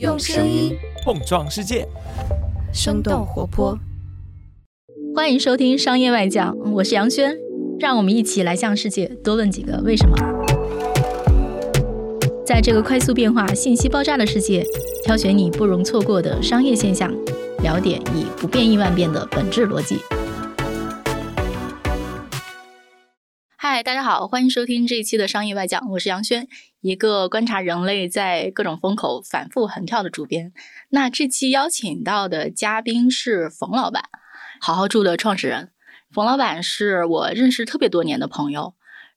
用声音碰撞世界，生动活泼。欢迎收听《商业外讲》，我是杨轩，让我们一起来向世界多问几个为什么。在这个快速变化、信息爆炸的世界，挑选你不容错过的商业现象，了解以不变应万变的本质逻辑。嗨，大家好，欢迎收听这一期的《商业外讲》，我是杨轩，一个观察人类在各种风口反复横跳的主编。那这期邀请到的嘉宾是冯老板，好好住的创始人。冯老板是我认识特别多年的朋友，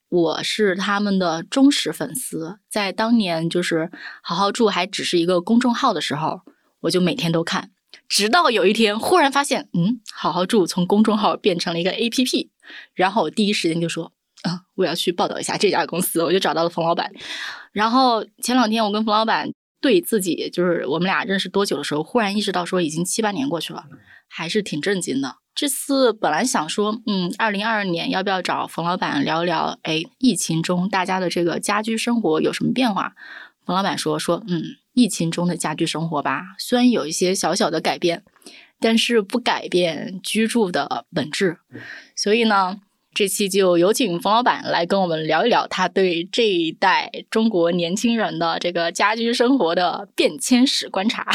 我是他们的忠实粉丝。在当年就是好好住还只是一个公众号的时候，我就每天都看，直到有一天忽然发现，嗯，好好住从公众号变成了一个 APP，然后我第一时间就说。啊，我要去报道一下这家公司，我就找到了冯老板。然后前两天我跟冯老板对自己，就是我们俩认识多久的时候，忽然意识到说已经七八年过去了，还是挺震惊的。这次本来想说，嗯，二零二二年要不要找冯老板聊聊？哎，疫情中大家的这个家居生活有什么变化？冯老板说说，嗯，疫情中的家居生活吧，虽然有一些小小的改变，但是不改变居住的本质。所以呢。这期就有请冯老板来跟我们聊一聊他对这一代中国年轻人的这个家居生活的变迁史观察。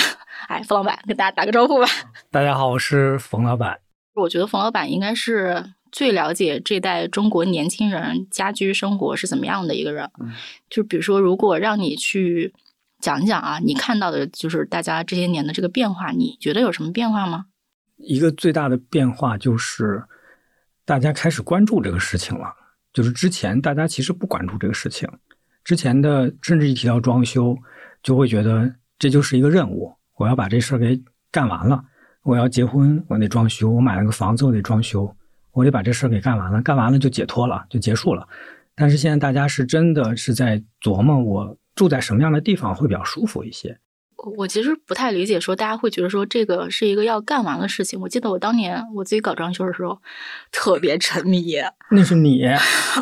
哎，冯老板跟大家打个招呼吧。大家好，我是冯老板。我觉得冯老板应该是最了解这代中国年轻人家居生活是怎么样的一个人。就比如说，如果让你去讲一讲啊，你看到的就是大家这些年的这个变化，你觉得有什么变化吗？一个最大的变化就是。大家开始关注这个事情了，就是之前大家其实不关注这个事情，之前的甚至一提到装修，就会觉得这就是一个任务，我要把这事儿给干完了。我要结婚，我得装修；我买了个房子，我得装修，我得把这事儿给干完了，干完了就解脱了，就结束了。但是现在大家是真的是在琢磨，我住在什么样的地方会比较舒服一些。我其实不太理解，说大家会觉得说这个是一个要干完的事情。我记得我当年我自己搞装修的时候，特别沉迷。那是你，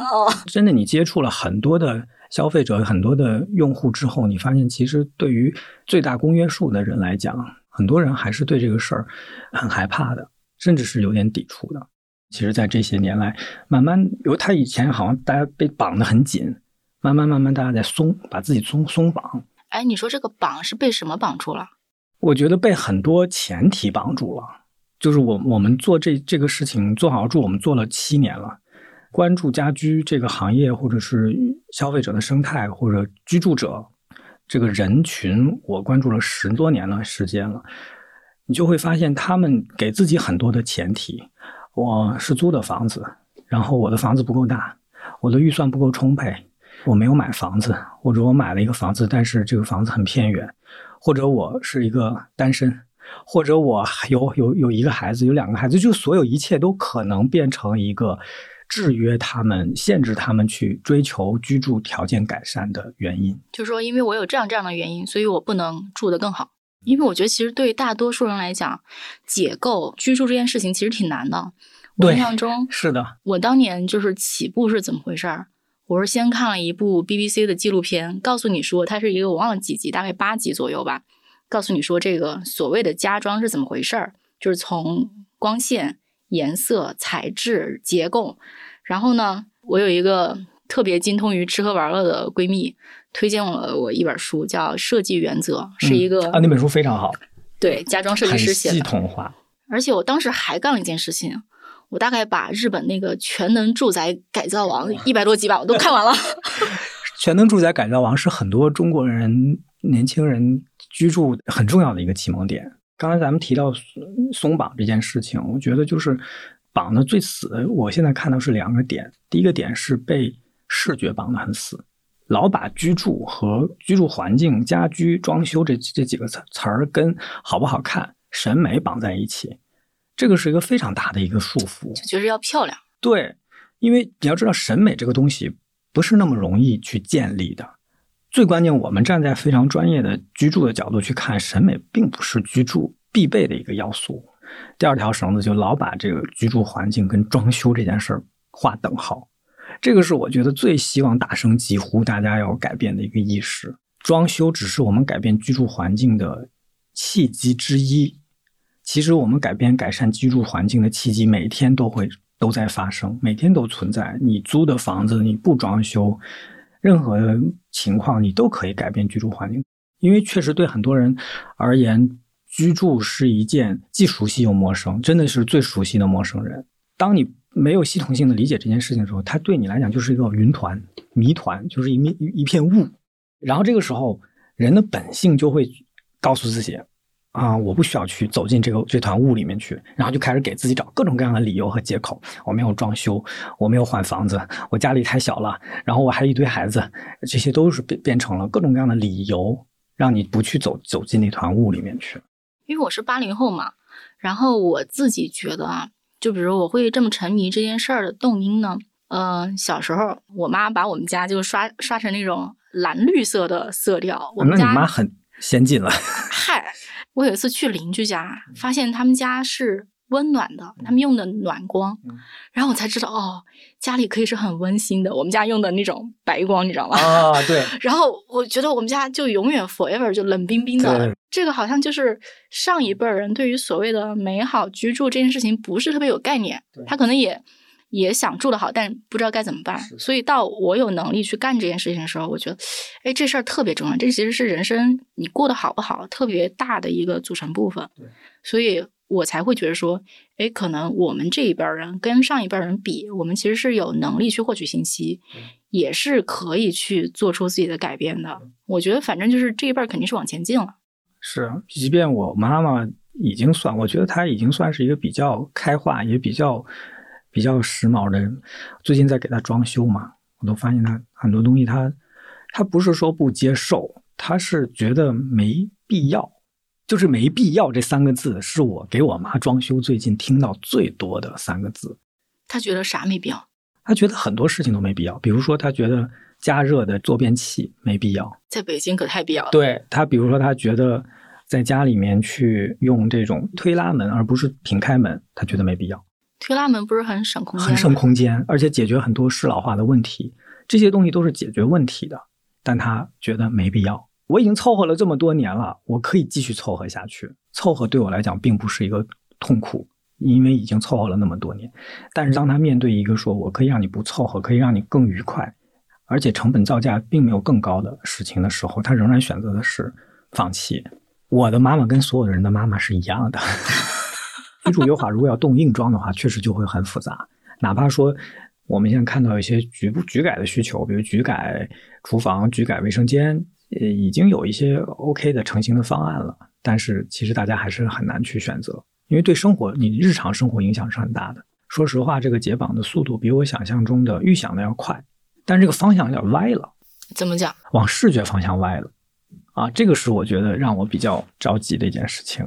真的，你接触了很多的消费者、很多的用户之后，你发现其实对于最大公约数的人来讲，很多人还是对这个事儿很害怕的，甚至是有点抵触的。其实，在这些年来，慢慢由他以前好像大家被绑得很紧，慢慢慢慢大家在松，把自己松松绑。哎，你说这个绑是被什么绑住了？我觉得被很多前提绑住了。就是我我们做这这个事情做好住，我们做了七年了，关注家居这个行业，或者是消费者的生态，或者居住者这个人群，我关注了十多年了时间了。你就会发现，他们给自己很多的前提。我是租的房子，然后我的房子不够大，我的预算不够充沛。我没有买房子，或者我买了一个房子，但是这个房子很偏远，或者我是一个单身，或者我有有有一个孩子，有两个孩子，就所有一切都可能变成一个制约他们、限制他们去追求居住条件改善的原因。就说，因为我有这样这样的原因，所以我不能住得更好。因为我觉得，其实对大多数人来讲，解构居住这件事情其实挺难的。我印象中是的，我当年就是起步是怎么回事儿？我是先看了一部 BBC 的纪录片，告诉你说它是一个我忘了几集，大概八集左右吧。告诉你说这个所谓的家装是怎么回事儿，就是从光线、颜色、材质、结构。然后呢，我有一个特别精通于吃喝玩乐的闺蜜，推荐了我一本书，叫《设计原则》，是一个啊，那本书非常好，对家装设计师写的，系统化。而且我当时还干了一件事情。我大概把日本那个《全能住宅改造王》一百多集吧，我都看完了。全能住宅改造王是很多中国人年轻人居住很重要的一个启蒙点。刚才咱们提到松绑这件事情，我觉得就是绑的最死。我现在看到是两个点，第一个点是被视觉绑的很死，老把居住和居住环境、家居装修这这几个词词儿跟好不好看、审美绑在一起。这个是一个非常大的一个束缚，就觉得要漂亮。对，因为你要知道，审美这个东西不是那么容易去建立的。最关键，我们站在非常专业的居住的角度去看，审美并不是居住必备的一个要素。第二条绳子就老把这个居住环境跟装修这件事儿划等号，这个是我觉得最希望大声疾呼大家要改变的一个意识。装修只是我们改变居住环境的契机之一。其实我们改变、改善居住环境的契机，每天都会都在发生，每天都存在。你租的房子，你不装修，任何情况你都可以改变居住环境。因为确实对很多人而言，居住是一件既熟悉又陌生，真的是最熟悉的陌生人。当你没有系统性的理解这件事情的时候，它对你来讲就是一个云团、谜团，就是一面一片雾。然后这个时候，人的本性就会告诉自己。啊，我不需要去走进这个这团雾里面去，然后就开始给自己找各种各样的理由和借口。我没有装修，我没有换房子，我家里太小了，然后我还一堆孩子，这些都是变变成了各种各样的理由，让你不去走走进那团雾里面去。因为我是八零后嘛，然后我自己觉得啊，就比如我会这么沉迷这件事儿的动因呢，嗯，小时候我妈把我们家就刷刷成那种蓝绿色的色调，我们家妈很先进了，嗨。我有一次去邻居家，发现他们家是温暖的，他们用的暖光，然后我才知道哦，家里可以是很温馨的。我们家用的那种白光，你知道吗？啊，对。然后我觉得我们家就永远 forever 就冷冰冰的。这个好像就是上一辈人对于所谓的美好居住这件事情不是特别有概念，他可能也。也想住得好，但不知道该怎么办。所以到我有能力去干这件事情的时候，我觉得，哎，这事儿特别重要。这其实是人生你过得好不好特别大的一个组成部分。所以我才会觉得说，哎，可能我们这一辈人跟上一辈人比，我们其实是有能力去获取信息，也是可以去做出自己的改变的。我觉得反正就是这一辈肯定是往前进了。是，即便我妈妈已经算，我觉得她已经算是一个比较开化，也比较。比较时髦的人，最近在给他装修嘛，我都发现他很多东西，他他不是说不接受，他是觉得没必要，就是没必要这三个字是我给我妈装修最近听到最多的三个字。他觉得啥没必要？他觉得很多事情都没必要，比如说他觉得加热的坐便器没必要，在北京可太必要了。对他，比如说他觉得在家里面去用这种推拉门而不是平开门，他觉得没必要。推拉门不是很省空间，很省空间，而且解决很多适老化的问题。这些东西都是解决问题的，但他觉得没必要。我已经凑合了这么多年了，我可以继续凑合下去。凑合对我来讲并不是一个痛苦，因为已经凑合了那么多年。但是当他面对一个说我可以让你不凑合，可以让你更愉快，而且成本造价并没有更高的事情的时候，他仍然选择的是放弃。我的妈妈跟所有人的妈妈是一样的。居住优化如果要动硬装的话，确实就会很复杂。哪怕说我们现在看到一些局部局改的需求，比如局改厨房、局改卫生间，呃，已经有一些 OK 的成型的方案了。但是其实大家还是很难去选择，因为对生活你日常生活影响是很大的。说实话，这个解绑的速度比我想象中的预想的要快，但是这个方向有点歪了。怎么讲？往视觉方向歪了啊！这个是我觉得让我比较着急的一件事情。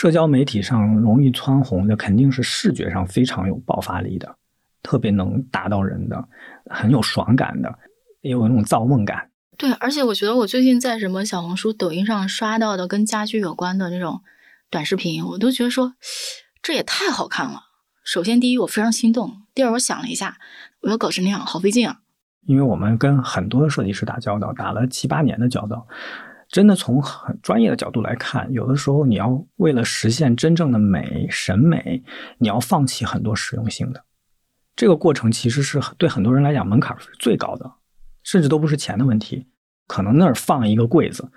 社交媒体上容易蹿红的，肯定是视觉上非常有爆发力的，特别能打到人的，很有爽感的，也有那种造梦感。对，而且我觉得我最近在什么小红书、抖音上刷到的跟家居有关的那种短视频，我都觉得说这也太好看了。首先，第一我非常心动；第二，我想了一下，我要搞成那样好费劲啊。因为我们跟很多设计师打交道，打了七八年的交道。真的从很专业的角度来看，有的时候你要为了实现真正的美审美，你要放弃很多实用性的。这个过程其实是对很多人来讲门槛是最高的，甚至都不是钱的问题。可能那儿放一个柜子，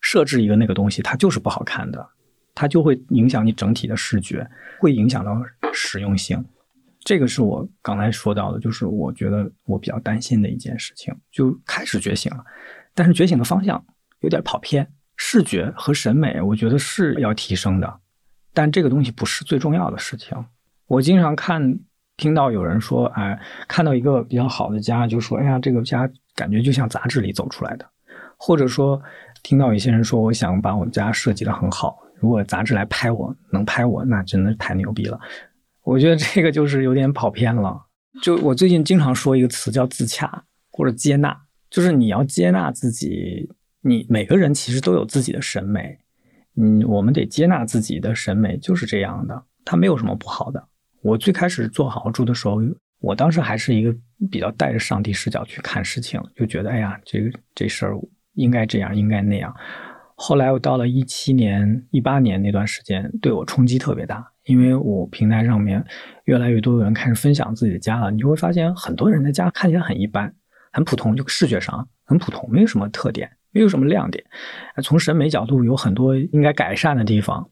设置一个那个东西，它就是不好看的，它就会影响你整体的视觉，会影响到实用性。这个是我刚才说到的，就是我觉得我比较担心的一件事情，就开始觉醒了，但是觉醒的方向。有点跑偏，视觉和审美，我觉得是要提升的，但这个东西不是最重要的事情。我经常看听到有人说，哎，看到一个比较好的家，就说，哎呀，这个家感觉就像杂志里走出来的，或者说听到一些人说，我想把我们家设计的很好，如果杂志来拍我，能拍我，那真的是太牛逼了。我觉得这个就是有点跑偏了。就我最近经常说一个词叫自洽或者接纳，就是你要接纳自己。你每个人其实都有自己的审美，嗯，我们得接纳自己的审美就是这样的，它没有什么不好的。我最开始做好住的时候，我当时还是一个比较带着上帝视角去看事情，就觉得哎呀，这个这事儿应该这样，应该那样。后来我到了一七年、一八年那段时间，对我冲击特别大，因为我平台上面越来越多的人开始分享自己的家了，你就会发现很多人的家看起来很一般、很普通，就视觉上很普通，没有什么特点，没有什么亮点。从审美角度有很多应该改善的地方，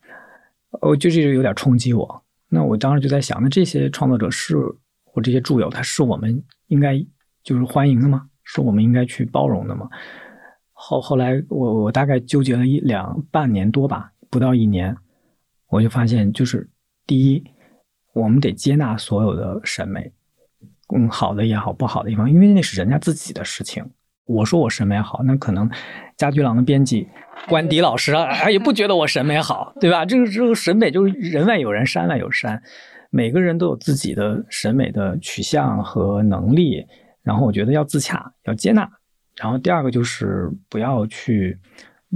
我就这就有点冲击我。那我当时就在想，那这些创作者是或这些著友，他是我们应该就是欢迎的吗？是我们应该去包容的吗？后后来我我大概纠结了一两半年多吧，不到一年，我就发现就是第一，我们得接纳所有的审美，嗯，好的也好，不好的地方，因为那是人家自己的事情。我说我审美好，那可能家居郎的编辑关迪老师啊 也不觉得我审美好，对吧？这个这个审美就是人外有人，山外有山，每个人都有自己的审美的取向和能力。然后我觉得要自洽，要接纳。然后第二个就是不要去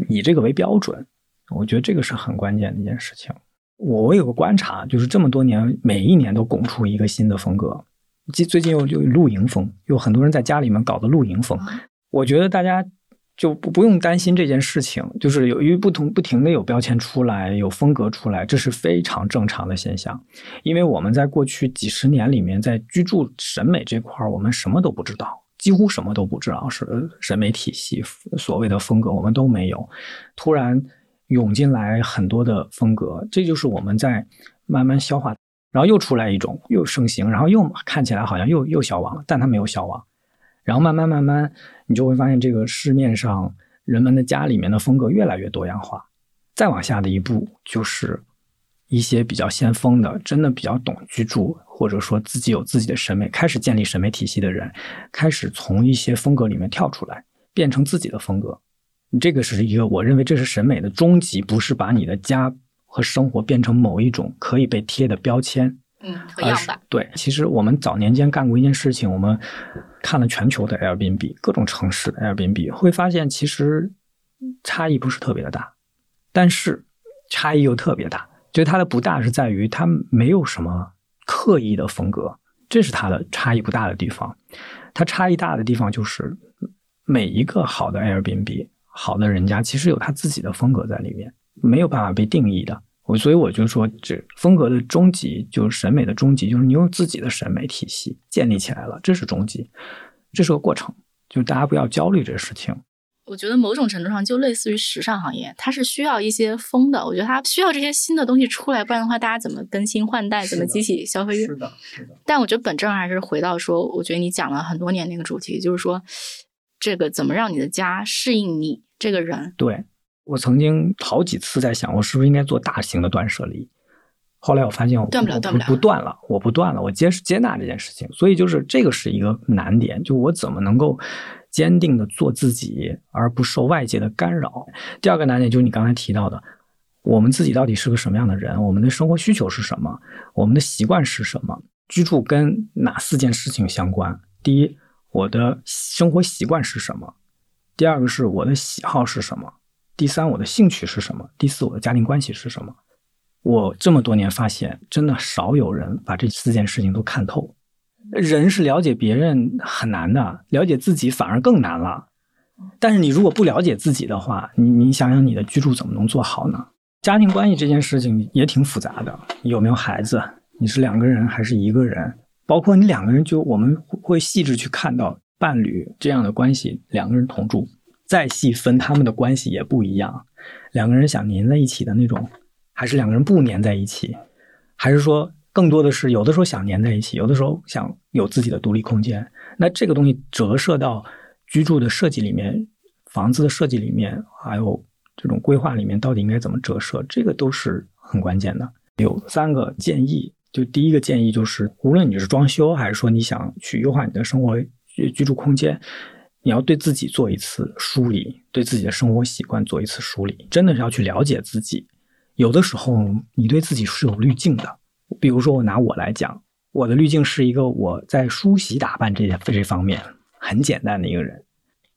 以这个为标准，我觉得这个是很关键的一件事情。我我有个观察，就是这么多年，每一年都拱出一个新的风格。最最近又又露营风，有很多人在家里面搞的露营风。我觉得大家就不不用担心这件事情，就是由于不同不停的有标签出来，有风格出来，这是非常正常的现象。因为我们在过去几十年里面，在居住审美这块儿，我们什么都不知道，几乎什么都不知道，是审美体系所谓的风格，我们都没有。突然涌进来很多的风格，这就是我们在慢慢消化，然后又出来一种又盛行，然后又看起来好像又又消亡了，但它没有消亡。然后慢慢慢慢，你就会发现这个市面上人们的家里面的风格越来越多样化。再往下的一步，就是一些比较先锋的、真的比较懂居住，或者说自己有自己的审美，开始建立审美体系的人，开始从一些风格里面跳出来，变成自己的风格。这个是一个，我认为这是审美的终极，不是把你的家和生活变成某一种可以被贴的标签。嗯，和样板。对，其实我们早年间干过一件事情，我们看了全球的 Airbnb，各种城市的 Airbnb，会发现其实差异不是特别的大，但是差异又特别大。就它的不大是在于它没有什么刻意的风格，这是它的差异不大的地方。它差异大的地方就是每一个好的 Airbnb，好的人家其实有他自己的风格在里面，没有办法被定义的。我所以我就说，这风格的终极就是审美的终极，就是你用自己的审美体系建立起来了，这是终极，这是个过程，就大家不要焦虑这个事情。我觉得某种程度上就类似于时尚行业，它是需要一些风的。我觉得它需要这些新的东西出来，不然的话，大家怎么更新换代，怎么激起消费欲？是的，是的。但我觉得本质上还是回到说，我觉得你讲了很多年那个主题，就是说，这个怎么让你的家适应你这个人？对。我曾经好几次在想，我是不是应该做大型的断舍离？后来我发现我断不了，断不了，不断了，我不断了，我接接纳这件事情。所以就是这个是一个难点，就我怎么能够坚定的做自己，而不受外界的干扰。第二个难点就是你刚才提到的，我们自己到底是个什么样的人？我们的生活需求是什么？我们的习惯是什么？居住跟哪四件事情相关？第一，我的生活习惯是什么？第二个是我的喜好是什么？第三，我的兴趣是什么？第四，我的家庭关系是什么？我这么多年发现，真的少有人把这四件事情都看透。人是了解别人很难的，了解自己反而更难了。但是你如果不了解自己的话，你你想想你的居住怎么能做好呢？家庭关系这件事情也挺复杂的，有没有孩子？你是两个人还是一个人？包括你两个人，就我们会细致去看到伴侣这样的关系，两个人同住。再细分，他们的关系也不一样。两个人想粘在一起的那种，还是两个人不粘在一起，还是说更多的是有的时候想粘在一起，有的时候想有自己的独立空间。那这个东西折射到居住的设计里面，房子的设计里面，还有这种规划里面，到底应该怎么折射？这个都是很关键的。有三个建议，就第一个建议就是，无论你是装修，还是说你想去优化你的生活居住空间。你要对自己做一次梳理，对自己的生活习惯做一次梳理，真的是要去了解自己。有的时候，你对自己是有滤镜的。比如说，我拿我来讲，我的滤镜是一个我在梳洗打扮这这方面很简单的一个人。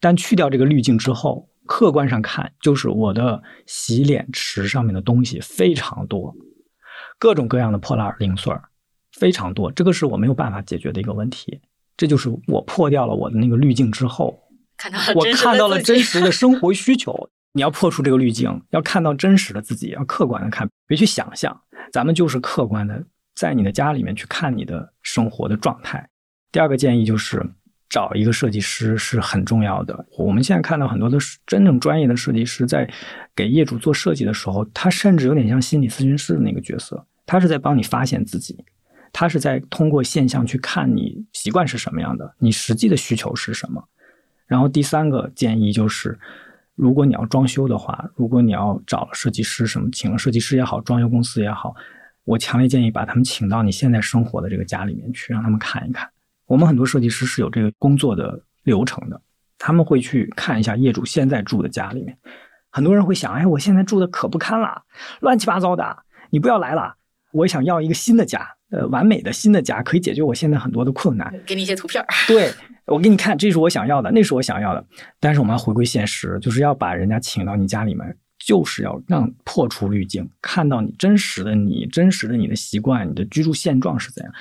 但去掉这个滤镜之后，客观上看，就是我的洗脸池上面的东西非常多，各种各样的破烂零碎儿非常多。这个是我没有办法解决的一个问题。这就是我破掉了我的那个滤镜之后，看到我看到了真实的生活需求。你要破除这个滤镜，要看到真实的自己，要客观的看，别去想象。咱们就是客观的，在你的家里面去看你的生活的状态。第二个建议就是找一个设计师是很重要的。我们现在看到很多的真正专业的设计师在给业主做设计的时候，他甚至有点像心理咨询师的那个角色，他是在帮你发现自己，他是在通过现象去看你习惯是什么样的，你实际的需求是什么。然后第三个建议就是。如果你要装修的话，如果你要找设计师什么，请了设计师也好，装修公司也好，我强烈建议把他们请到你现在生活的这个家里面去，让他们看一看。我们很多设计师是有这个工作的流程的，他们会去看一下业主现在住的家里面。很多人会想，哎，我现在住的可不堪了，乱七八糟的，你不要来了，我想要一个新的家。呃，完美的新的家可以解决我现在很多的困难。给你一些图片儿。对，我给你看，这是我想要的，那是我想要的。但是我们要回归现实，就是要把人家请到你家里面，就是要让破除滤镜，看到你真实的你，真实的你的习惯，你的居住现状是怎样。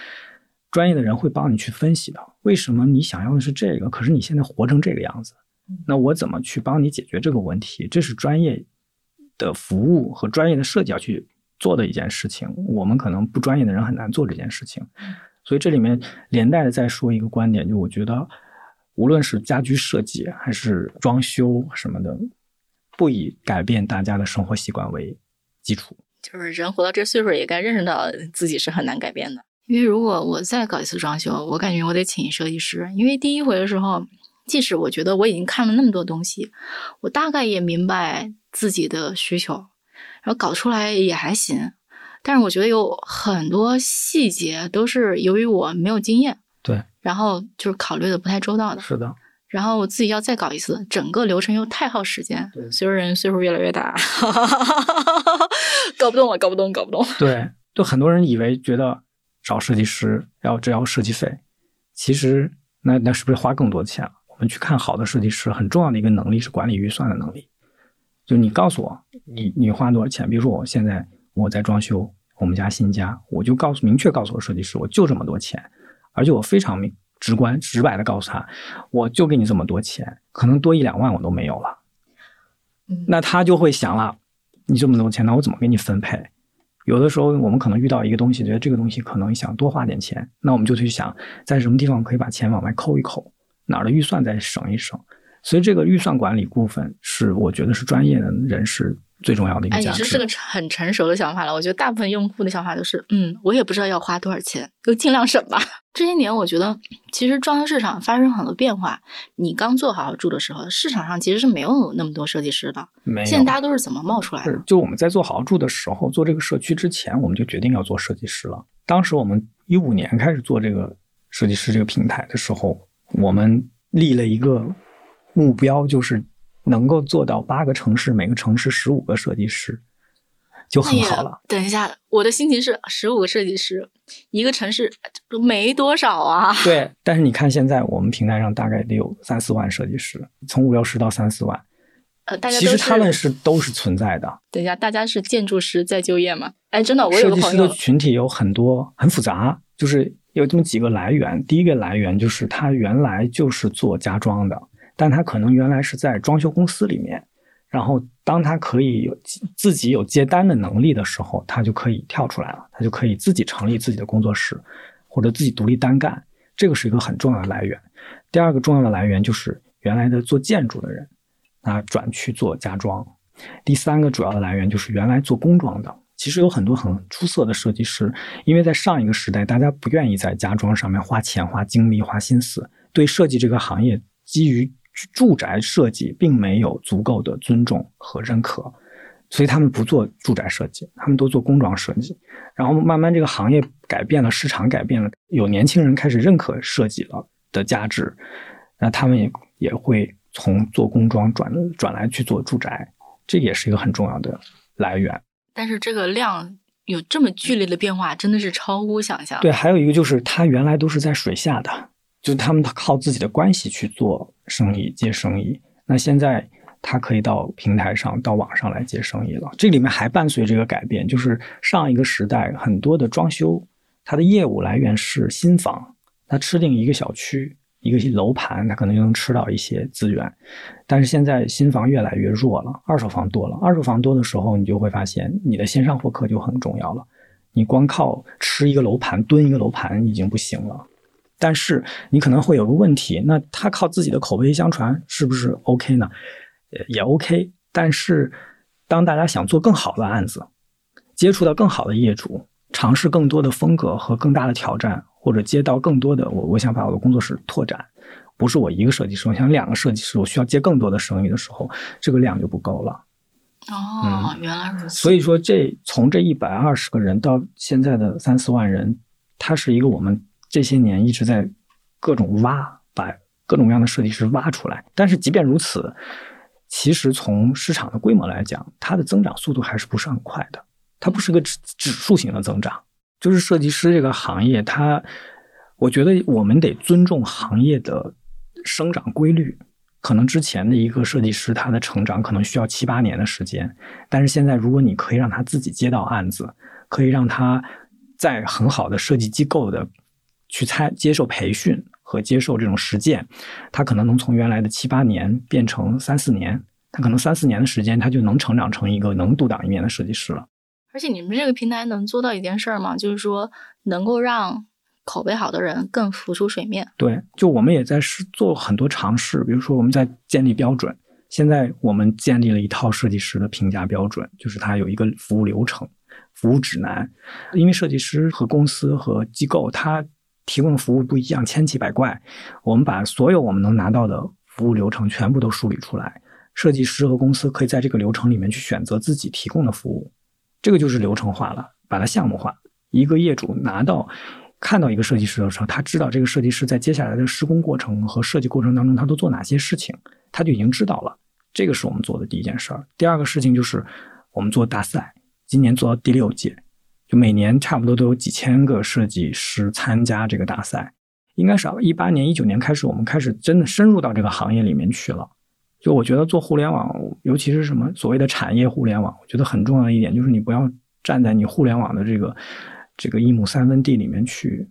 专业的人会帮你去分析的，为什么你想要的是这个，可是你现在活成这个样子？那我怎么去帮你解决这个问题？这是专业的服务和专业的设计要去。做的一件事情，我们可能不专业的人很难做这件事情，所以这里面连带的再说一个观点，就我觉得，无论是家居设计还是装修什么的，不以改变大家的生活习惯为基础。就是人活到这岁数，也该认识到自己是很难改变的。因为如果我再搞一次装修，我感觉我得请设计师，因为第一回的时候，即使我觉得我已经看了那么多东西，我大概也明白自己的需求。然后搞出来也还行，但是我觉得有很多细节都是由于我没有经验，对，然后就是考虑的不太周到的。是的。然后我自己要再搞一次，整个流程又太耗时间。对，随着人岁数越来越大，搞不动了，搞不动，搞不动。对，就很多人以为觉得找设计师要只要设计费，其实那那是不是花更多的钱了？我们去看好的设计师，很重要的一个能力是管理预算的能力。就你告诉我，你你花多少钱？比如说我现在我在装修我们家新家，我就告诉明确告诉我设计师，我就这么多钱，而且我非常明直观直白的告诉他，我就给你这么多钱，可能多一两万我都没有了。那他就会想了，你这么多钱，那我怎么给你分配？有的时候我们可能遇到一个东西，觉得这个东西可能想多花点钱，那我们就去想在什么地方可以把钱往外扣一扣，哪儿的预算再省一省。所以这个预算管理部分是我觉得是专业的人士最重要的一个价值。哎，这是个很成熟的想法了。我觉得大部分用户的想法都是，嗯，我也不知道要花多少钱，就尽量省吧。这些年，我觉得其实装修市场发生很多变化。你刚做好好住的时候，市场上其实是没有那么多设计师的。现在大家都是怎么冒出来的？就我们在做好好住的时候，做这个社区之前，我们就决定要做设计师了。当时我们一五年开始做这个设计师这个平台的时候，我们立了一个。目标就是能够做到八个城市，每个城市十五个设计师，就很好了。等一下，我的心情是十五个设计师，一个城市没多少啊。对，但是你看现在我们平台上大概得有三四万设计师，从五六十到三四万。呃，大家其实他们是都是存在的。等一下，大家是建筑师在就业吗？哎，真的，我有个朋友。设计师的群体有很多，很复杂，就是有这么几个来源。第一个来源就是他原来就是做家装的。但他可能原来是在装修公司里面，然后当他可以有自己有接单的能力的时候，他就可以跳出来了，他就可以自己成立自己的工作室，或者自己独立单干，这个是一个很重要的来源。第二个重要的来源就是原来的做建筑的人，那转去做家装。第三个主要的来源就是原来做工装的，其实有很多很出色的设计师，因为在上一个时代，大家不愿意在家装上面花钱、花精力、花心思，对设计这个行业基于。住宅设计并没有足够的尊重和认可，所以他们不做住宅设计，他们都做工装设计。然后慢慢这个行业改变了，市场改变了，有年轻人开始认可设计了的价值，那他们也也会从做工装转转来去做住宅，这也是一个很重要的来源。但是这个量有这么剧烈的变化，真的是超乎想象。对，还有一个就是它原来都是在水下的。就他们靠自己的关系去做生意、接生意。那现在他可以到平台上、到网上来接生意了。这里面还伴随这个改变，就是上一个时代很多的装修，它的业务来源是新房，他吃定一个小区，一个楼盘它可能就能吃到一些资源。但是现在新房越来越弱了，二手房多了，二手房多的时候，你就会发现你的线上获客就很重要了。你光靠吃一个楼盘、蹲一个楼盘已经不行了。但是你可能会有个问题，那他靠自己的口碑相传是不是 OK 呢？呃，也 OK。但是当大家想做更好的案子，接触到更好的业主，尝试更多的风格和更大的挑战，或者接到更多的我，我想把我的工作室拓展，不是我一个设计师，我想两个设计师，我需要接更多的生意的时候，这个量就不够了。哦，原来如此。所以说，这从这一百二十个人到现在的三四万人，它是一个我们。这些年一直在各种挖，把各种各样的设计师挖出来。但是即便如此，其实从市场的规模来讲，它的增长速度还是不是很快的。它不是个指指数型的增长。就是设计师这个行业，它，我觉得我们得尊重行业的生长规律。可能之前的一个设计师，他的成长可能需要七八年的时间，但是现在如果你可以让他自己接到案子，可以让他在很好的设计机构的。去参接受培训和接受这种实践，他可能能从原来的七八年变成三四年，他可能三四年的时间，他就能成长成一个能独当一面的设计师了。而且你们这个平台能做到一件事儿吗？就是说能够让口碑好的人更浮出水面。对，就我们也在试做很多尝试，比如说我们在建立标准。现在我们建立了一套设计师的评价标准，就是它有一个服务流程、服务指南。因为设计师和公司和机构，他提供的服务不一样，千奇百怪。我们把所有我们能拿到的服务流程全部都梳理出来，设计师和公司可以在这个流程里面去选择自己提供的服务，这个就是流程化了，把它项目化。一个业主拿到看到一个设计师的时候，他知道这个设计师在接下来的施工过程和设计过程当中，他都做哪些事情，他就已经知道了。这个是我们做的第一件事儿。第二个事情就是我们做大赛，今年做到第六届。就每年差不多都有几千个设计师参加这个大赛，应该是一八年、一九年开始，我们开始真的深入到这个行业里面去了。就我觉得做互联网，尤其是什么所谓的产业互联网，我觉得很重要的一点就是你不要站在你互联网的这个这个一亩三分地里面去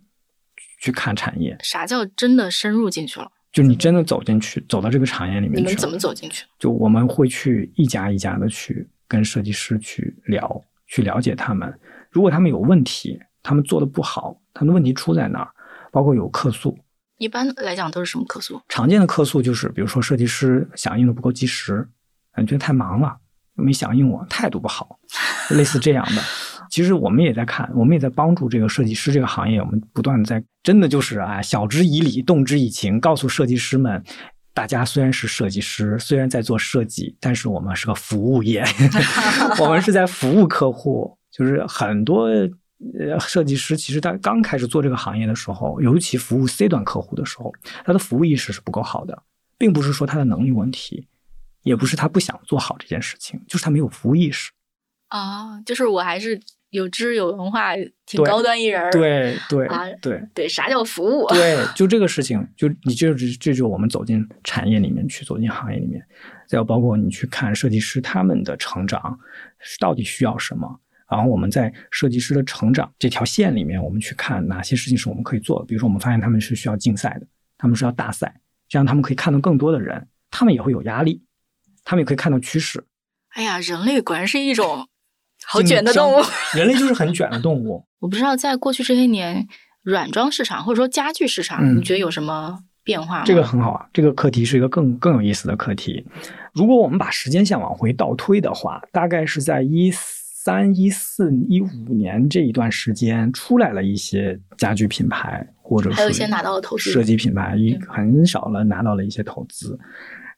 去看产业。啥叫真的深入进去了？就你真的走进去，走到这个产业里面去。你们怎么走进去？就我们会去一家一家的去跟设计师去聊，去了解他们。如果他们有问题，他们做的不好，他们的问题出在哪儿？包括有客诉，一般来讲都是什么客诉？常见的客诉就是，比如说设计师响应的不够及时，感觉太忙了，没响应我，态度不好，类似这样的。其实我们也在看，我们也在帮助这个设计师这个行业，我们不断的在，真的就是啊，晓之以理，动之以情，告诉设计师们，大家虽然是设计师，虽然在做设计，但是我们是个服务业，我们是在服务客户。就是很多呃设计师，其实他刚开始做这个行业的时候，尤其服务 C 端客户的时候，他的服务意识是不够好的，并不是说他的能力问题，也不是他不想做好这件事情，就是他没有服务意识。啊，就是我还是有知有文化，挺高端一人。对对啊，对对，啥叫服务？对，就这个事情，就你就是这就我们走进产业里面去，走进行业里面，再有包括你去看设计师他们的成长到底需要什么。然后我们在设计师的成长这条线里面，我们去看哪些事情是我们可以做的。比如说，我们发现他们是需要竞赛的，他们是要大赛，这样他们可以看到更多的人，他们也会有压力，他们也可以看到趋势。哎呀，人类果然是一种好卷的动物。人类就是很卷的动物。我不知道在过去这些年，软装市场或者说家具市场，你觉得有什么变化？这个很好啊，这个课题是一个更更有意思的课题。如果我们把时间线往回倒推的话，大概是在一四。三一四一五年这一段时间，出来了一些家具品牌，或者还有一些拿到了投资，设计品牌一很少了拿到了一些投资，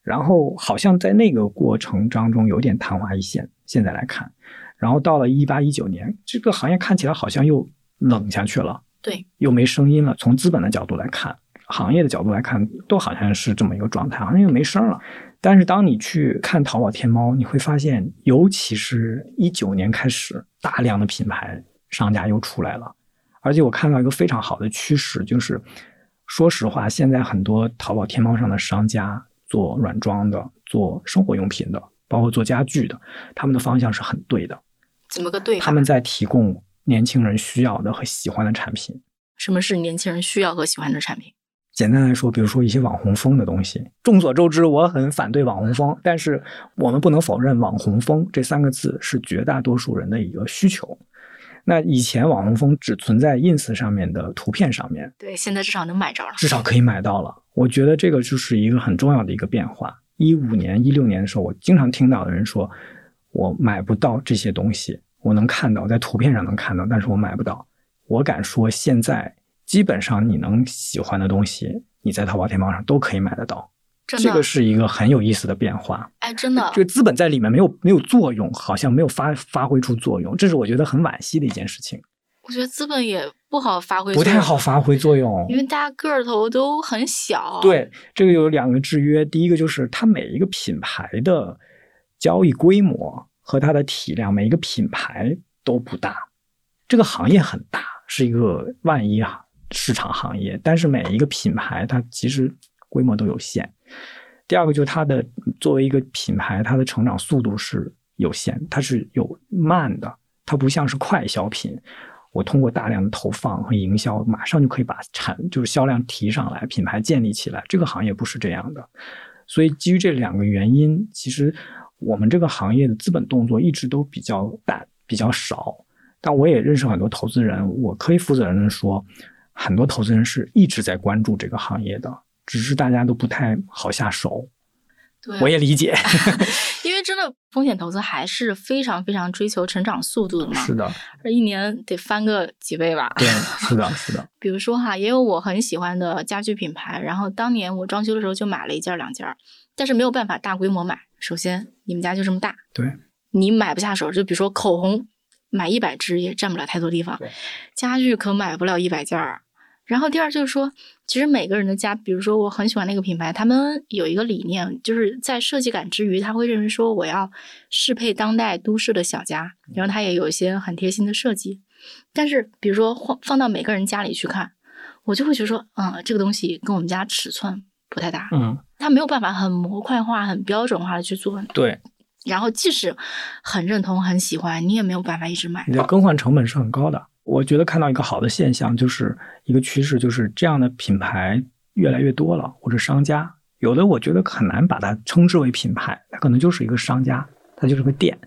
然后好像在那个过程当中有点昙花一现。现在来看，然后到了一八一九年，这个行业看起来好像又冷下去了，对，又没声音了。从资本的角度来看，行业的角度来看，都好像是这么一个状态，好像又没声了。但是当你去看淘宝天猫，你会发现，尤其是一九年开始，大量的品牌商家又出来了。而且我看到一个非常好的趋势，就是说实话，现在很多淘宝天猫上的商家做软装的、做生活用品的，包括做家具的，他们的方向是很对的。怎么个对？他们在提供年轻人需要的和喜欢的产品。什么是年轻人需要和喜欢的产品？简单来说，比如说一些网红风的东西。众所周知，我很反对网红风，但是我们不能否认“网红风”这三个字是绝大多数人的一个需求。那以前网红风只存在 ins 上面的图片上面，对，现在至少能买着了，至少可以买到了。我觉得这个就是一个很重要的一个变化。一五年、一六年的时候，我经常听到的人说，我买不到这些东西，我能看到在图片上能看到，但是我买不到。我敢说，现在基本上你能喜欢的东西，你在淘宝天猫上都可以买得到。这个是一个很有意思的变化。哎，真的，这个资本在里面没有没有作用，好像没有发发挥出作用，这是我觉得很惋惜的一件事情。我觉得资本也不好发挥，不太好发挥作用，因为大家个头都很小。对，这个有两个制约，第一个就是它每一个品牌的交易规模和它的体量，每一个品牌都不大。这个行业很大，是一个万一啊市场行业，但是每一个品牌它其实规模都有限。第二个就是它的作为一个品牌，它的成长速度是有限，它是有慢的，它不像是快消品，我通过大量的投放和营销，马上就可以把产就是销量提上来，品牌建立起来。这个行业不是这样的，所以基于这两个原因，其实我们这个行业的资本动作一直都比较淡，比较少。但我也认识很多投资人，我可以负责任的说，很多投资人是一直在关注这个行业的。只是大家都不太好下手，对，我也理解 因为真的风险投资还是非常非常追求成长速度的嘛。是的，这一年得翻个几倍吧。对，是的，是的。比如说哈，也有我很喜欢的家具品牌，然后当年我装修的时候就买了一件两件，但是没有办法大规模买。首先，你们家就这么大，对，你买不下手。就比如说口红，买一百只也占不了太多地方，家具可买不了一百件儿。然后第二就是说，其实每个人的家，比如说我很喜欢那个品牌，他们有一个理念，就是在设计感之余，他会认为说我要适配当代都市的小家，然后他也有一些很贴心的设计。但是比如说放放到每个人家里去看，我就会觉得说，嗯，这个东西跟我们家尺寸不太搭，嗯，他没有办法很模块化、很标准化的去做。对。然后即使很认同、很喜欢，你也没有办法一直买。你的更换成本是很高的。我觉得看到一个好的现象，就是一个趋势，就是这样的品牌越来越多了，或者商家有的，我觉得很难把它称之为品牌，它可能就是一个商家，它就是个店，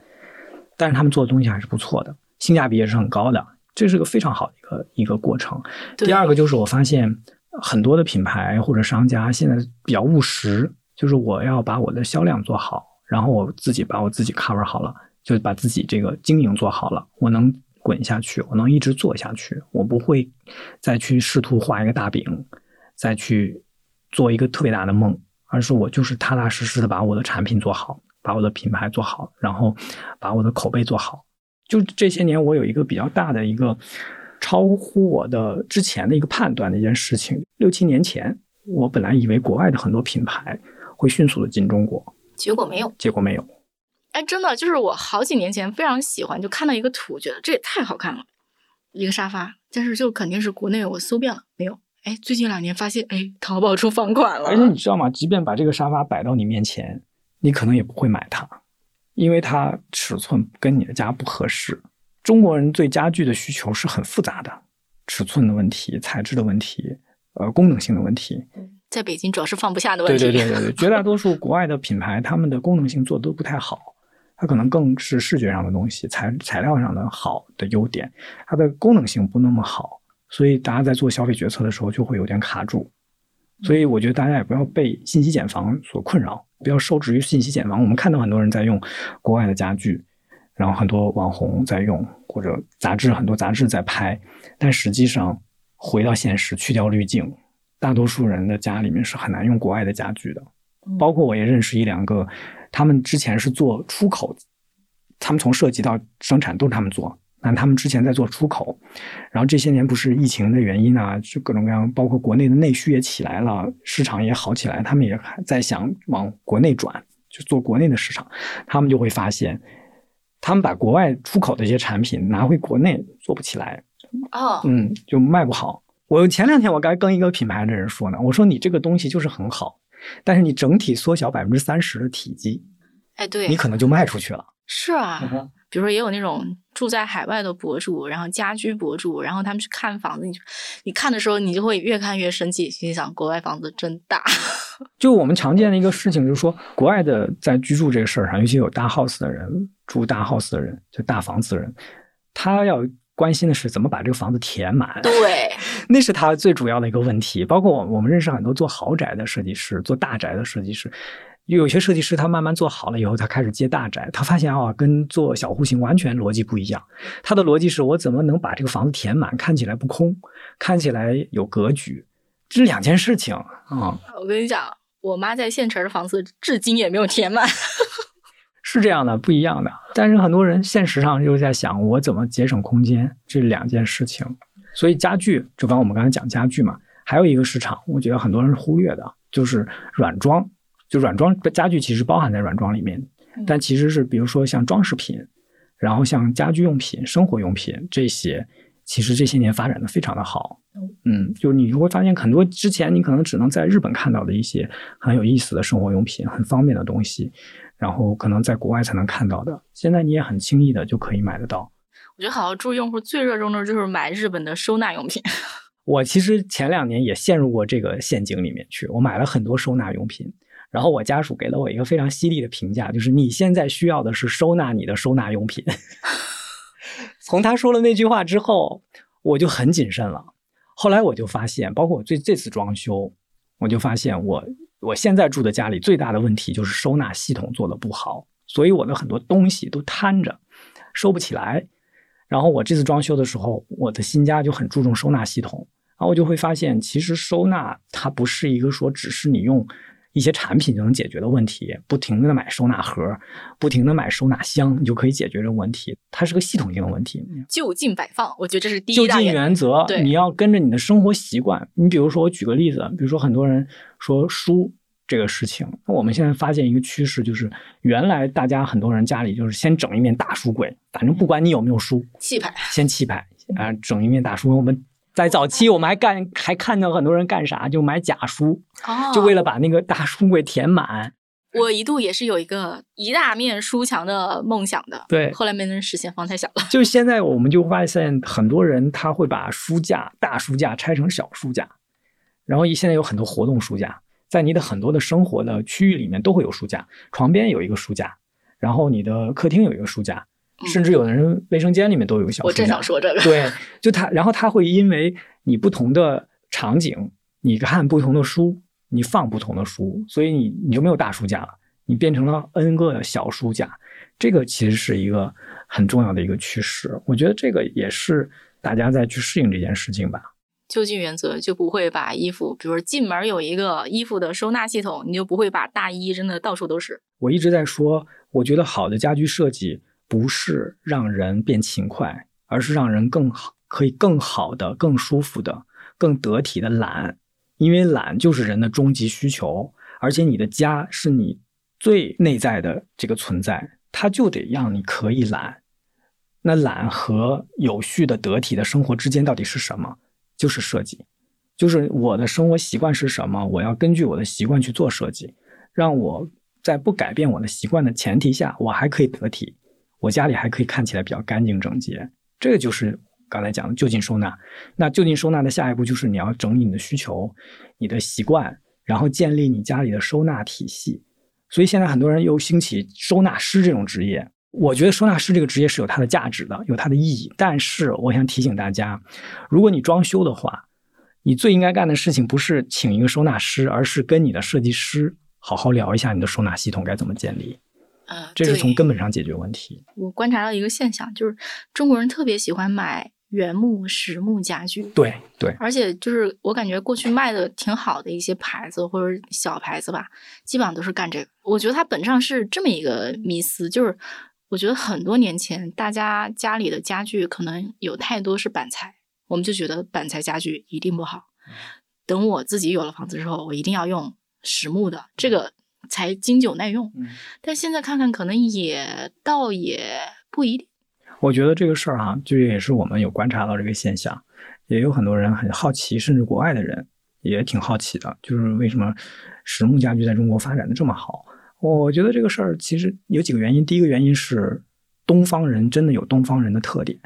但是他们做的东西还是不错的，性价比也是很高的，这是个非常好的一个一个过程。第二个就是我发现很多的品牌或者商家现在比较务实，就是我要把我的销量做好，然后我自己把我自己 cover 好了，就把自己这个经营做好了，我能。滚下去，我能一直做下去，我不会再去试图画一个大饼，再去做一个特别大的梦，而是我就是踏踏实实的把我的产品做好，把我的品牌做好，然后把我的口碑做好。就这些年，我有一个比较大的一个超乎我的之前的一个判断的一件事情。六七年前，我本来以为国外的很多品牌会迅速的进中国，结果没有，结果没有。哎，真的就是我好几年前非常喜欢，就看到一个图，觉得这也太好看了，一个沙发。但是就肯定是国内我搜遍了没有。哎，最近两年发现，哎，淘宝出房款了。而且你知道吗？即便把这个沙发摆到你面前，你可能也不会买它，因为它尺寸跟你的家不合适。中国人对家具的需求是很复杂的，尺寸的问题、材质的问题、呃，功能性的问题。在北京主要是放不下的问题。对对对对对，绝大多数国外的品牌，他们的功能性做的都不太好。它可能更是视觉上的东西，材材料上的好的优点，它的功能性不那么好，所以大家在做消费决策的时候就会有点卡住。所以我觉得大家也不要被信息茧房所困扰，不要受制于信息茧房。我们看到很多人在用国外的家具，然后很多网红在用，或者杂志很多杂志在拍，但实际上回到现实，去掉滤镜，大多数人的家里面是很难用国外的家具的。包括我也认识一两个。他们之前是做出口，他们从设计到生产都是他们做。那他们之前在做出口，然后这些年不是疫情的原因啊，就各种各样，包括国内的内需也起来了，市场也好起来，他们也在想往国内转，就做国内的市场。他们就会发现，他们把国外出口的一些产品拿回国内做不起来，哦，嗯，就卖不好。我前两天我刚跟一个品牌的人说呢，我说你这个东西就是很好。但是你整体缩小百分之三十的体积，哎，对，你可能就卖出去了。是啊，比如说也有那种住在海外的博主，然后家居博主，然后他们去看房子，你你看的时候，你就会越看越生气，心想国外房子真大。就我们常见的一个事情，就是说国外的在居住这个事儿上，尤其有大 house 的人，住大 house 的人，就大房子的人，他要关心的是怎么把这个房子填满。对，那是他最主要的一个问题。包括我我们认识很多做豪宅的设计师，做大宅的设计师。有些设计师他慢慢做好了以后，他开始接大宅，他发现啊，跟做小户型完全逻辑不一样。他的逻辑是我怎么能把这个房子填满，看起来不空，看起来有格局，这是两件事情啊。我跟你讲，我妈在县城的房子至今也没有填满，是这样的，不一样的。但是很多人现实上又在想，我怎么节省空间，这两件事情。所以家具，就刚我们刚才讲家具嘛，还有一个市场，我觉得很多人是忽略的，就是软装。就软装家具其实包含在软装里面，但其实是比如说像装饰品，然后像家居用品、生活用品这些，其实这些年发展的非常的好。嗯，就是你会发现很多之前你可能只能在日本看到的一些很有意思的生活用品、很方便的东西，然后可能在国外才能看到的，现在你也很轻易的就可以买得到。我觉得好像住用户最热衷的就是买日本的收纳用品。我其实前两年也陷入过这个陷阱里面去，我买了很多收纳用品。然后我家属给了我一个非常犀利的评价，就是你现在需要的是收纳你的收纳用品。从他说了那句话之后，我就很谨慎了。后来我就发现，包括我这这次装修，我就发现我我现在住的家里最大的问题就是收纳系统做的不好，所以我的很多东西都摊着，收不起来。然后我这次装修的时候，我的新家就很注重收纳系统，然后我就会发现，其实收纳它不是一个说只是你用。一些产品就能解决的问题，不停的买收纳盒，不停的买收纳箱，你就可以解决这个问题。它是个系统性的问题。就近摆放，我觉得这是第一就近原则。你要跟着你的生活习惯。你比如说，我举个例子，比如说很多人说书这个事情，那我们现在发现一个趋势，就是原来大家很多人家里就是先整一面大书柜，反正不管你有没有书，气派，先气派啊，整一面大书柜。我们。在早期，我们还干还看到很多人干啥，就买假书，就为了把那个大书柜填满。我一度也是有一个一大面书墙的梦想的，对，后来没能实现，房太小了。就现在，我们就发现很多人他会把书架大书架拆成小书架，然后现在有很多活动书架，在你的很多的生活的区域里面都会有书架，床边有一个书架，然后你的客厅有一个书架。甚至有的人卫生间里面都有个小书架。我正想说这个。对，就他，然后他会因为你不同的场景，你看不同的书，你放不同的书，所以你你就没有大书架了，你变成了 N 个小书架。这个其实是一个很重要的一个趋势。我觉得这个也是大家在去适应这件事情吧。就近原则就不会把衣服，比如进门有一个衣服的收纳系统，你就不会把大衣扔的到处都是。我一直在说，我觉得好的家居设计。不是让人变勤快，而是让人更好，可以更好的、更舒服的、更得体的懒。因为懒就是人的终极需求，而且你的家是你最内在的这个存在，它就得让你可以懒。那懒和有序的、得体的生活之间到底是什么？就是设计，就是我的生活习惯是什么？我要根据我的习惯去做设计，让我在不改变我的习惯的前提下，我还可以得体。我家里还可以看起来比较干净整洁，这个就是刚才讲的就近收纳。那就近收纳的下一步就是你要整理你的需求、你的习惯，然后建立你家里的收纳体系。所以现在很多人又兴起收纳师这种职业，我觉得收纳师这个职业是有它的价值的，有它的意义。但是我想提醒大家，如果你装修的话，你最应该干的事情不是请一个收纳师，而是跟你的设计师好好聊一下你的收纳系统该怎么建立。啊，这是从根本上解决问题。我观察到一个现象，就是中国人特别喜欢买原木、实木家具。对对，而且就是我感觉过去卖的挺好的一些牌子或者小牌子吧，基本上都是干这个。我觉得它本质上是这么一个迷思，就是我觉得很多年前大家家里的家具可能有太多是板材，我们就觉得板材家具一定不好。等我自己有了房子之后，我一定要用实木的这个。才经久耐用，但现在看看，可能也倒也不一定。我觉得这个事儿哈，就也是我们有观察到这个现象，也有很多人很好奇，甚至国外的人也挺好奇的，就是为什么实木家具在中国发展的这么好？我觉得这个事儿其实有几个原因。第一个原因是东方人真的有东方人的特点。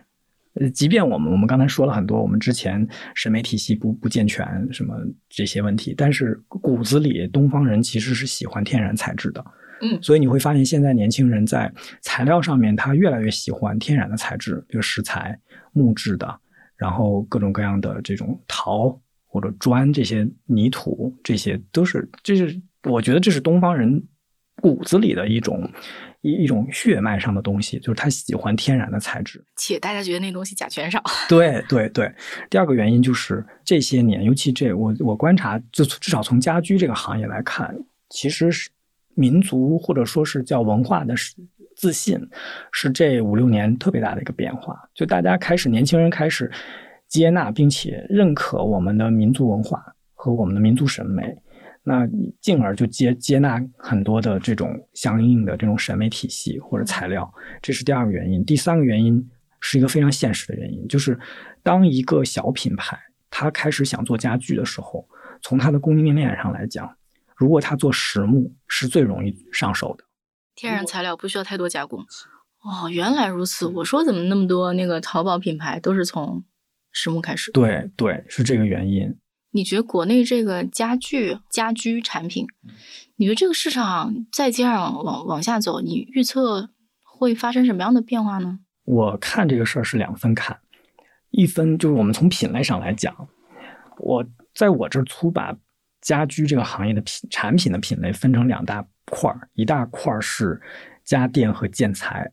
呃，即便我们我们刚才说了很多，我们之前审美体系不不健全什么这些问题，但是骨子里东方人其实是喜欢天然材质的。嗯，所以你会发现现在年轻人在材料上面，他越来越喜欢天然的材质，比如石材、木质的，然后各种各样的这种陶或者砖这些泥土，这些都是，这是我觉得这是东方人骨子里的一种。一一种血脉上的东西，就是他喜欢天然的材质，且大家觉得那东西甲醛少。对对对。第二个原因就是这些年，尤其这我我观察，就至少从家居这个行业来看，其实是民族或者说是叫文化的自信，是这五六年特别大的一个变化。就大家开始，年轻人开始接纳并且认可我们的民族文化和我们的民族审美。那进而就接接纳很多的这种相应的这种审美体系或者材料，这是第二个原因。第三个原因是一个非常现实的原因，就是当一个小品牌它开始想做家具的时候，从它的供应链上来讲，如果它做实木是最容易上手的，天然材料不需要太多加工。哦，原来如此。我说怎么那么多那个淘宝品牌都是从实木开始？对对，是这个原因。你觉得国内这个家具家居产品，你觉得这个市场再这样往往下走，你预测会发生什么样的变化呢？我看这个事儿是两分看，一分就是我们从品类上来讲，我在我这儿粗把家居这个行业的品产品的品类分成两大块儿，一大块儿是家电和建材，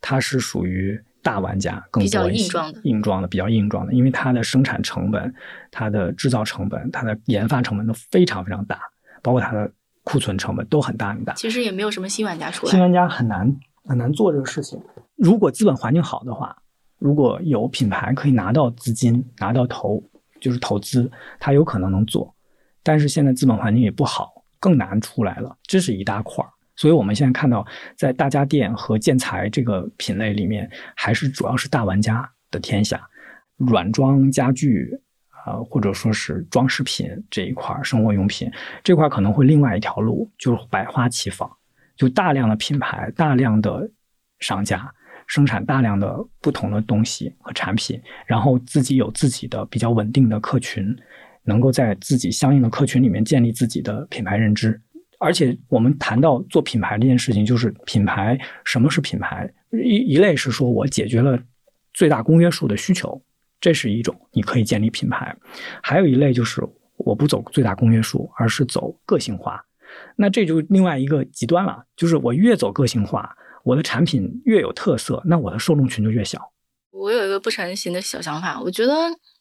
它是属于。大玩家更多一些，硬装的比较硬装的，因为它的生产成本、它的制造成本、它的研发成本都非常非常大，包括它的库存成本都很大很大。其实也没有什么新玩家出来，新玩家很难很难做这个事情。如果资本环境好的话，如果有品牌可以拿到资金、拿到投，就是投资，它有可能能做。但是现在资本环境也不好，更难出来了。这是一大块儿。所以，我们现在看到，在大家电和建材这个品类里面，还是主要是大玩家的天下。软装家具啊，或者说是装饰品这一块，生活用品这块可能会另外一条路，就是百花齐放，就大量的品牌、大量的商家生产大量的不同的东西和产品，然后自己有自己的比较稳定的客群，能够在自己相应的客群里面建立自己的品牌认知。而且我们谈到做品牌这件事情，就是品牌什么是品牌？一一类是说我解决了最大公约数的需求，这是一种你可以建立品牌；还有一类就是我不走最大公约数，而是走个性化。那这就另外一个极端了，就是我越走个性化，我的产品越有特色，那我的受众群就越小。我有一个不成形的小想法，我觉得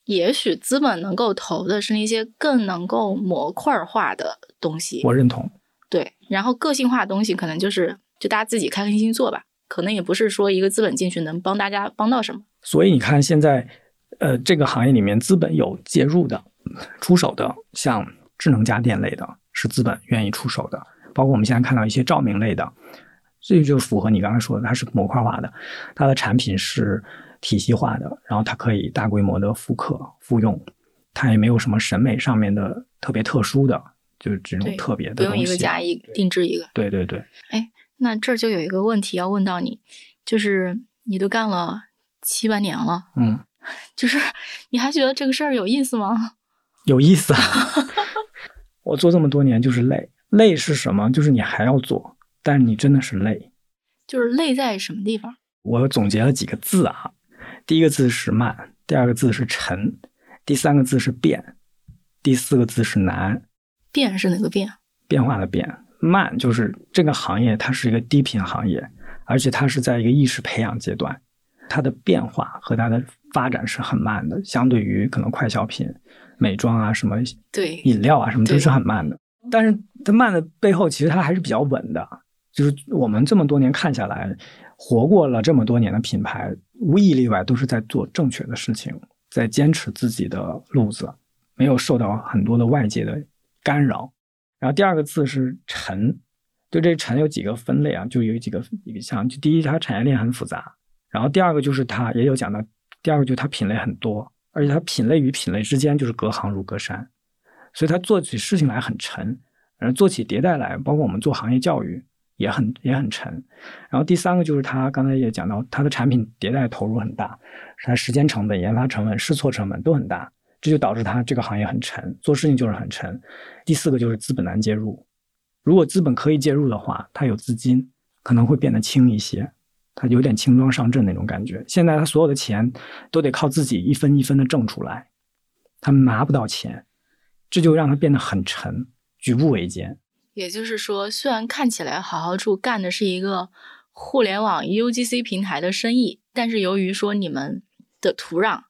也许资本能够投的是那些更能够模块化的东西。我认同。对，然后个性化的东西可能就是就大家自己开开心心做吧，可能也不是说一个资本进去能帮大家帮到什么。所以你看现在，呃，这个行业里面资本有介入的、出手的，像智能家电类的，是资本愿意出手的。包括我们现在看到一些照明类的，这就符合你刚才说的，它是模块化的，它的产品是体系化的，然后它可以大规模的复刻复用，它也没有什么审美上面的特别特殊的。就是这种特别的不用一个加一定制一个。对对对。哎，那这儿就有一个问题要问到你，就是你都干了七八年了，嗯，就是你还觉得这个事儿有意思吗？有意思啊！我做这么多年就是累，累是什么？就是你还要做，但是你真的是累。就是累在什么地方？我总结了几个字啊，第一个字是慢，第二个字是沉，第三个字是变，第四个字是难。变是哪个变？变化的变。慢就是这个行业，它是一个低频行业，而且它是在一个意识培养阶段，它的变化和它的发展是很慢的，相对于可能快消品、美妆啊什么，对饮料啊什么都是很慢的。但是它慢的背后，其实它还是比较稳的。就是我们这么多年看下来，活过了这么多年的品牌，无一例外都是在做正确的事情，在坚持自己的路子，没有受到很多的外界的。干扰，然后第二个字是沉，对这沉有几个分类啊？就有几个一个像，就第一，它产业链很复杂，然后第二个就是它也有讲到，第二个就是它品类很多，而且它品类与品类之间就是隔行如隔山，所以它做起事情来很沉，然后做起迭代来，包括我们做行业教育，也很也很沉。然后第三个就是它刚才也讲到，它的产品迭代投入很大，它时间成本、研发成本、试错成本都很大，这就导致它这个行业很沉，做事情就是很沉。第四个就是资本难介入，如果资本可以介入的话，它有资金可能会变得轻一些，它有点轻装上阵那种感觉。现在它所有的钱都得靠自己一分一分的挣出来，他拿不到钱，这就让它变得很沉，举步维艰。也就是说，虽然看起来好好处干的是一个互联网 UGC 平台的生意，但是由于说你们的土壤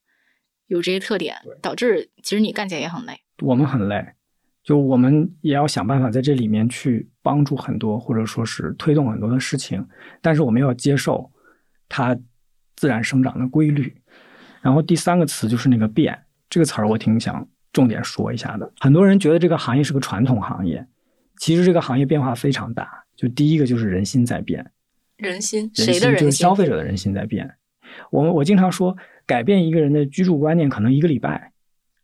有这些特点，导致其实你干起来也很累。我们很累，就我们也要想办法在这里面去帮助很多，或者说是推动很多的事情，但是我们要接受它自然生长的规律。然后第三个词就是那个变，这个词儿我挺想重点说一下的。很多人觉得这个行业是个传统行业。其实这个行业变化非常大，就第一个就是人心在变，人心谁的人心？就是消费者的人心在变。我们我经常说，改变一个人的居住观念可能一个礼拜，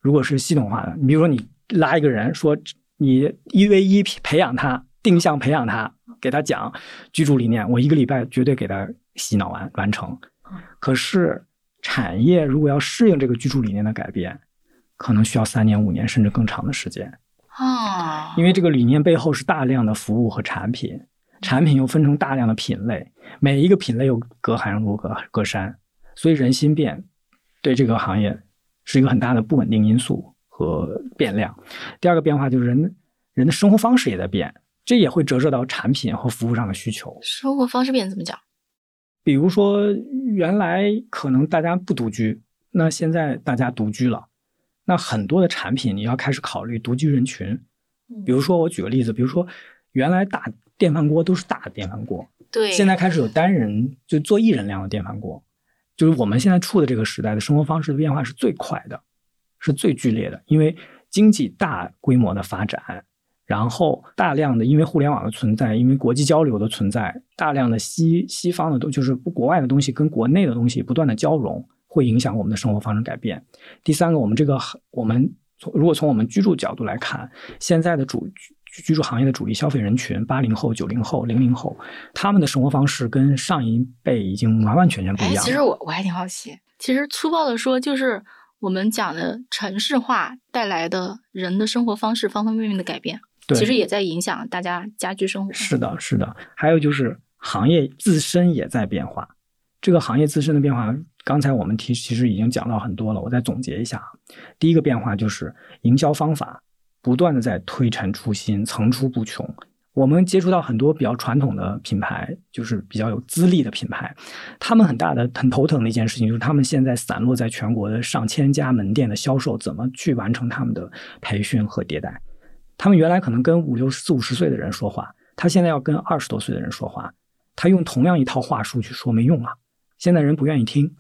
如果是系统化的，你比如说你拉一个人说你一 v 一培养他，定向培养他，给他讲居住理念，我一个礼拜绝对给他洗脑完完成。可是产业如果要适应这个居住理念的改变，可能需要三年、五年甚至更长的时间。啊，因为这个理念背后是大量的服务和产品，产品又分成大量的品类，每一个品类又隔行如隔隔山，所以人心变对这个行业是一个很大的不稳定因素和变量。第二个变化就是人人的生活方式也在变，这也会折射到产品和服务上的需求。生活方式变怎么讲？比如说原来可能大家不独居，那现在大家独居了。那很多的产品你要开始考虑独居人群，比如说我举个例子，比如说原来大电饭锅都是大的电饭锅，对，现在开始有单人就做一人量的电饭锅，就是我们现在处的这个时代的生活方式的变化是最快的，是最剧烈的，因为经济大规模的发展，然后大量的因为互联网的存在，因为国际交流的存在，大量的西西方的都就是国外的东西跟国内的东西不断的交融。会影响我们的生活方式改变。第三个，我们这个我们从如果从我们居住角度来看，现在的主居居住行业的主力消费人群，八零后、九零后、零零后，他们的生活方式跟上一辈已经完完全全不一样。其实我我还挺好奇，其实粗暴的说，就是我们讲的城市化带来的人的生活方式方方面面的改变，其实也在影响大家家居生活。是的，是的。还有就是行业自身也在变化，这个行业自身的变化。刚才我们提其实已经讲到很多了，我再总结一下。第一个变化就是营销方法不断的在推陈出新、层出不穷。我们接触到很多比较传统的品牌，就是比较有资历的品牌，他们很大的、很头疼的一件事情就是，他们现在散落在全国的上千家门店的销售，怎么去完成他们的培训和迭代？他们原来可能跟五六四五十岁的人说话，他现在要跟二十多岁的人说话，他用同样一套话术去说没用啊，现在人不愿意听。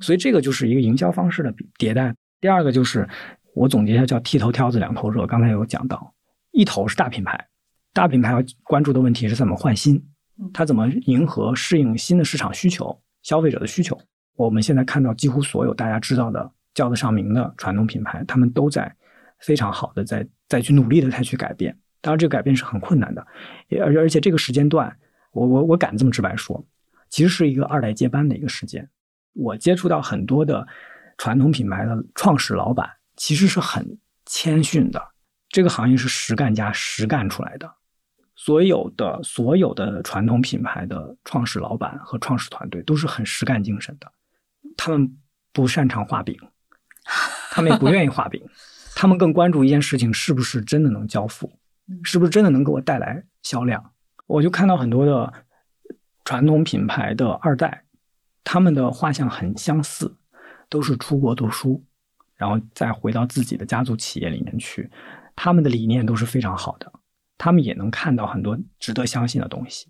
所以这个就是一个营销方式的迭代。第二个就是我总结一下，叫剃头挑子两头热。刚才有讲到，一头是大品牌，大品牌要关注的问题是怎么换新，它怎么迎合适应新的市场需求、消费者的需求。我们现在看到几乎所有大家知道的叫得上名的传统品牌，他们都在非常好的在再去努力的再去改变。当然，这个改变是很困难的，而而且这个时间段，我我我敢这么直白说，其实是一个二代接班的一个时间。我接触到很多的传统品牌的创始老板，其实是很谦逊的。这个行业是实干家实干出来的，所有的所有的传统品牌的创始老板和创始团队都是很实干精神的。他们不擅长画饼，他们也不愿意画饼，他们更关注一件事情是不是真的能交付，是不是真的能给我带来销量。我就看到很多的传统品牌的二代。他们的画像很相似，都是出国读书，然后再回到自己的家族企业里面去。他们的理念都是非常好的，他们也能看到很多值得相信的东西。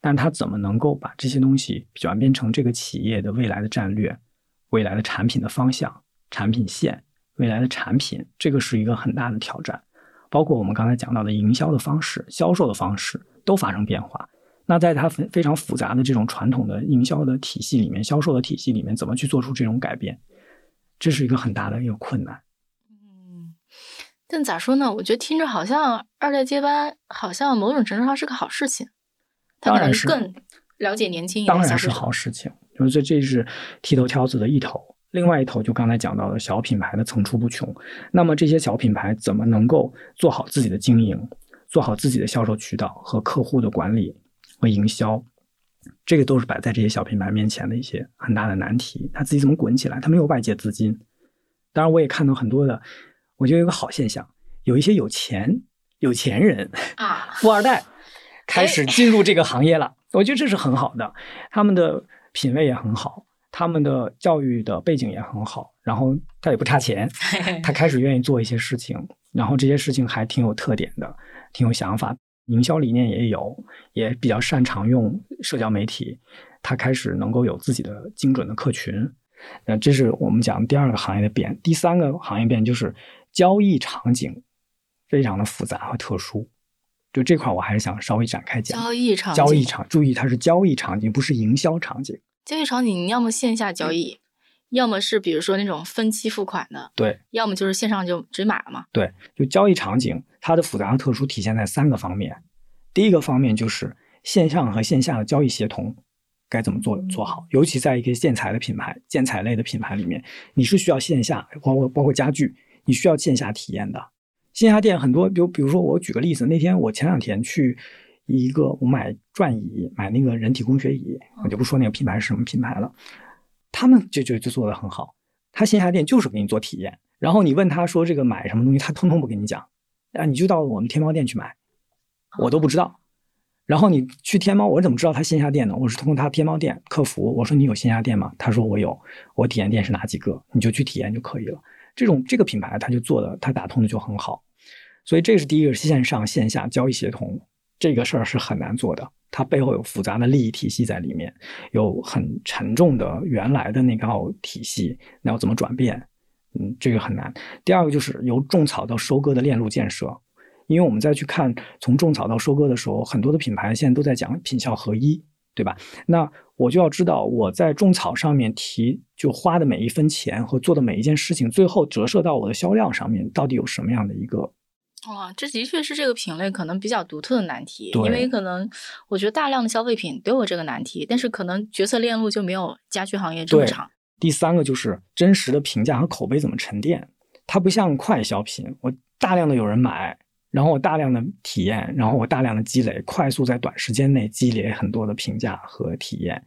但他怎么能够把这些东西转变成这个企业的未来的战略、未来的产品的方向、产品线、未来的产品，这个是一个很大的挑战。包括我们刚才讲到的营销的方式、销售的方式都发生变化。那在它非非常复杂的这种传统的营销的体系里面，销售的体系里面，怎么去做出这种改变，这是一个很大的一个困难。嗯，但咋说呢？我觉得听着好像二代接班，好像某种程度上是个好事情。他可能是更了解年轻一当然是好事情。就是这这是剃头挑子的一头，另外一头就刚才讲到的小品牌的层出不穷。那么这些小品牌怎么能够做好自己的经营，做好自己的销售渠道和客户的管理和营销？这个都是摆在这些小品牌面前的一些很大的难题。他自己怎么滚起来？他没有外界资金。当然，我也看到很多的，我觉得有个好现象，有一些有钱有钱人啊，富二代开始进入这个行业了。我觉得这是很好的，他们的品味也很好，他们的教育的背景也很好，然后他也不差钱，他开始愿意做一些事情，然后这些事情还挺有特点的，挺有想法。营销理念也有，也比较擅长用社交媒体，他开始能够有自己的精准的客群。那这是我们讲第二个行业的变。第三个行业变就是交易场景非常的复杂和特殊。就这块我还是想稍微展开讲。交易场交易场，注意它是交易场景，不是营销场景。交易场景，你要么线下交易，要么是比如说那种分期付款的，对；要么就是线上就直接买了嘛。对，就交易场景。它的复杂和特殊体现在三个方面。第一个方面就是线上和线下的交易协同该怎么做做好，尤其在一个建材的品牌、建材类的品牌里面，你是需要线下，包括包括家具，你需要线下体验的。线下店很多，比如比如说我举个例子，那天我前两天去一个我买转椅，买那个人体工学椅，我就不说那个品牌是什么品牌了，他们就就就做的很好。他线下店就是给你做体验，然后你问他说这个买什么东西，他通通不跟你讲。啊，你就到我们天猫店去买，我都不知道。然后你去天猫，我怎么知道他线下店呢？我是通过他天猫店客服，我说你有线下店吗？他说我有，我体验店是哪几个？你就去体验就可以了。这种这个品牌他就做的，他打通的就很好。所以这是第一个线上线下交易协同这个事儿是很难做的，它背后有复杂的利益体系在里面，有很沉重的原来的那套体系，那要怎么转变？嗯，这个很难。第二个就是由种草到收割的链路建设，因为我们再去看从种草到收割的时候，很多的品牌现在都在讲品效合一，对吧？那我就要知道我在种草上面提就花的每一分钱和做的每一件事情，最后折射到我的销量上面，到底有什么样的一个？哇，这的确是这个品类可能比较独特的难题，因为可能我觉得大量的消费品都有这个难题，但是可能决策链路就没有家居行业这么长。第三个就是真实的评价和口碑怎么沉淀，它不像快消品，我大量的有人买，然后我大量的体验，然后我大量的积累，快速在短时间内积累很多的评价和体验，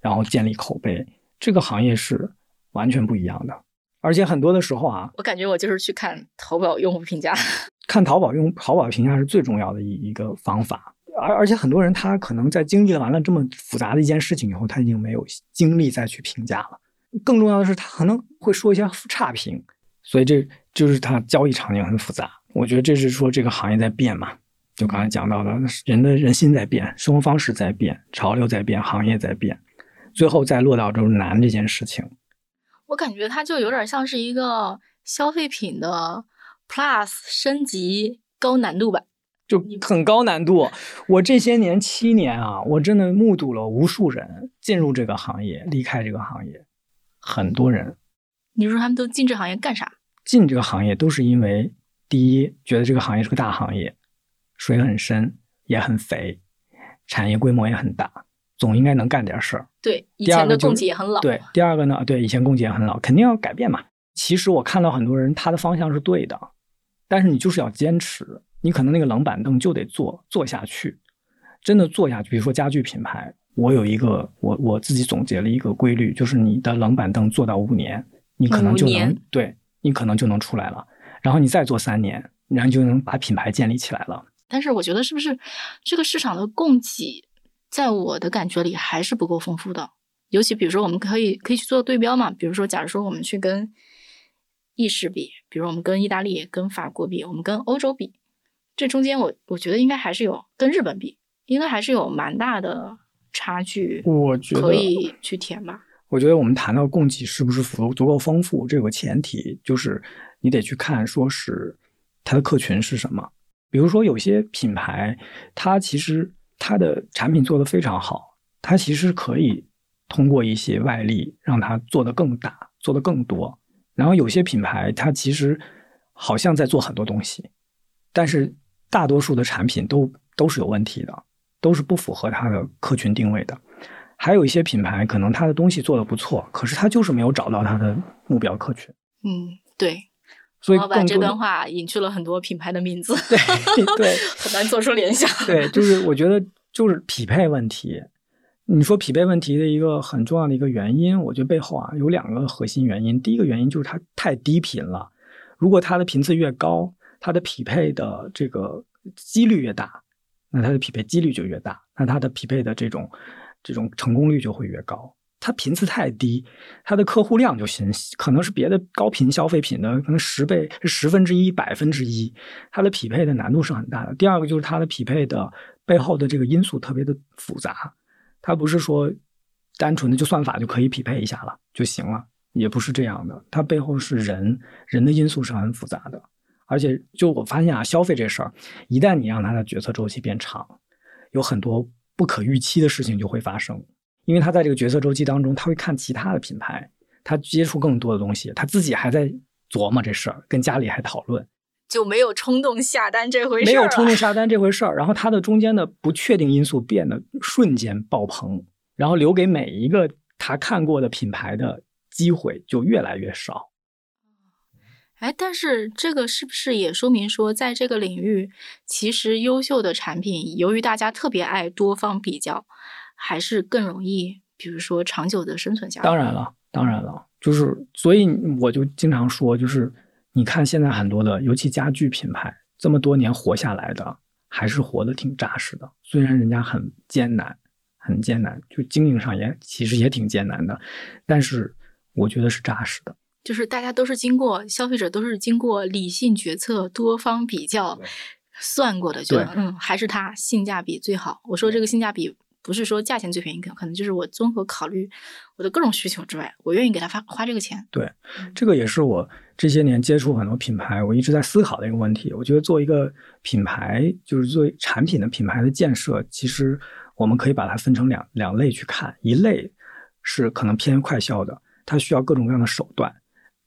然后建立口碑，这个行业是完全不一样的。而且很多的时候啊，我感觉我就是去看淘宝用户评价，看淘宝用淘宝评价是最重要的一一个方法。而而且很多人他可能在经历了完了这么复杂的一件事情以后，他已经没有精力再去评价了。更重要的是，他可能会说一些差评，所以这就是他交易场景很复杂。我觉得这是说这个行业在变嘛，就刚才讲到的，人的人心在变，生活方式在变，潮流在变，行业在变，最后再落到就是难这件事情。我感觉它就有点像是一个消费品的 Plus 升级高难度版，就很高难度。我这些年七年啊，我真的目睹了无数人进入这个行业，离开这个行业。很多人，你说他们都进这行业干啥？进这个行业都是因为，第一，觉得这个行业是个大行业，水很深，也很肥，产业规模也很大，总应该能干点事儿。对，以前的供给也很老。对，第二个呢？对，以前供给也很老，肯定要改变嘛。其实我看到很多人，他的方向是对的，但是你就是要坚持，你可能那个冷板凳就得坐坐下去，真的坐下去。比如说家具品牌。我有一个，我我自己总结了一个规律，就是你的冷板凳坐到五年，你可能就能对你可能就能出来了。然后你再做三年，然后就能把品牌建立起来了。但是我觉得是不是这个市场的供给，在我的感觉里还是不够丰富的。尤其比如说，我们可以可以去做对标嘛。比如说，假如说我们去跟意式比，比如我们跟意大利、跟法国比，我们跟欧洲比，这中间我我觉得应该还是有跟日本比，应该还是有蛮大的。差距，我觉得可以去填吧。我觉得我们谈到供给是不是足足够丰富，这有个前提，就是你得去看，说是它的客群是什么。比如说有些品牌，它其实它的产品做得非常好，它其实可以通过一些外力让它做得更大，做得更多。然后有些品牌，它其实好像在做很多东西，但是大多数的产品都都是有问题的。都是不符合它的客群定位的。还有一些品牌，可能它的东西做的不错，可是它就是没有找到它的目标客群。嗯，对。所以老板这段话隐去了很多品牌的名字，对对，很难做出联想。对，就是我觉得就是匹配问题。你说匹配问题的一个很重要的一个原因，我觉得背后啊有两个核心原因。第一个原因就是它太低频了，如果它的频次越高，它的匹配的这个几率越大，那它的匹配几率就越大，那它的匹配的这种。这种成功率就会越高。它频次太低，它的客户量就行，可能是别的高频消费品的可能十倍、十分之一、百分之一，它的匹配的难度是很大的。第二个就是它的匹配的背后的这个因素特别的复杂，它不是说单纯的就算法就可以匹配一下了就行了，也不是这样的。它背后是人，人的因素是很复杂的。而且就我发现啊，消费这事儿，一旦你让他的决策周期变长，有很多。不可预期的事情就会发生，因为他在这个决策周期当中，他会看其他的品牌，他接触更多的东西，他自己还在琢磨这事儿，跟家里还讨论，就没有冲动下单这回事没有冲动下单这回事儿，然后他的中间的不确定因素变得瞬间爆棚，然后留给每一个他看过的品牌的机会就越来越少。哎，但是这个是不是也说明说，在这个领域，其实优秀的产品，由于大家特别爱多方比较，还是更容易，比如说长久的生存下来。当然了，当然了，就是所以我就经常说，就是你看现在很多的，尤其家具品牌，这么多年活下来的，还是活得挺扎实的。虽然人家很艰难，很艰难，就经营上也其实也挺艰难的，但是我觉得是扎实的。就是大家都是经过消费者都是经过理性决策、多方比较算过的，觉得嗯还是它性价比最好。我说这个性价比不是说价钱最便宜，可可能就是我综合考虑我的各种需求之外，我愿意给他发花这个钱。对，这个也是我这些年接触很多品牌，我一直在思考的一个问题。我觉得做一个品牌，就是做产品的品牌的建设，其实我们可以把它分成两两类去看，一类是可能偏快销的，它需要各种各样的手段。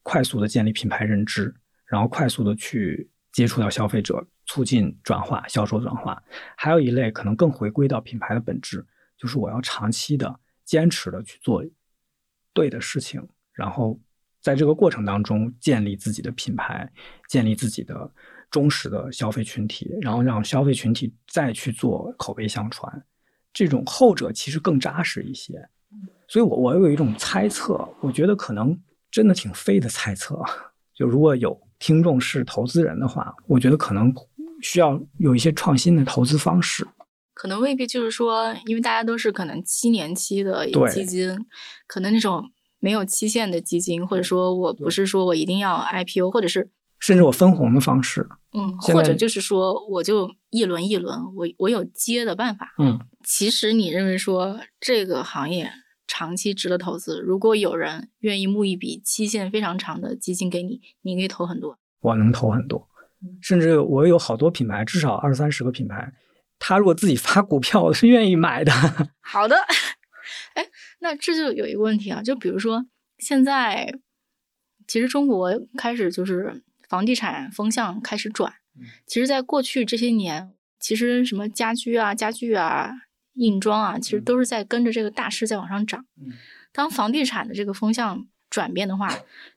快速的建立品牌认知，然后快速的去接触到消费者，促进转化、销售转化。还有一类可能更回归到品牌的本质，就是我要长期的、坚持的去做对的事情，然后在这个过程当中建立自己的品牌，建立自己的忠实的消费群体，然后让消费群体再去做口碑相传。这种后者其实更扎实一些。所以，我我有一种猜测，我觉得可能。真的挺飞的猜测，就如果有听众是投资人的话，我觉得可能需要有一些创新的投资方式。可能未必就是说，因为大家都是可能七年期的基金，可能那种没有期限的基金，或者说我不是说我一定要 IPO，或者是甚至我分红的方式，嗯，或者就是说我就一轮一轮，我我有接的办法，嗯，其实你认为说这个行业。长期值得投资。如果有人愿意募一笔期限非常长的基金给你，你可以投很多。我能投很多，甚至我有好多品牌，至少二三十个品牌，他如果自己发股票，我是愿意买的。好的，哎，那这就有一个问题啊，就比如说现在，其实中国开始就是房地产风向开始转。其实，在过去这些年，其实什么家居啊、家具啊。硬装啊，其实都是在跟着这个大势在往上涨。当房地产的这个风向转变的话，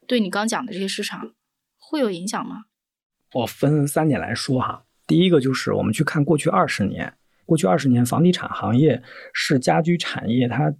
对你刚讲的这些市场会有影响吗？我分三点来说哈。第一个就是我们去看过去二十年，过去二十年房地产行业是家居产业它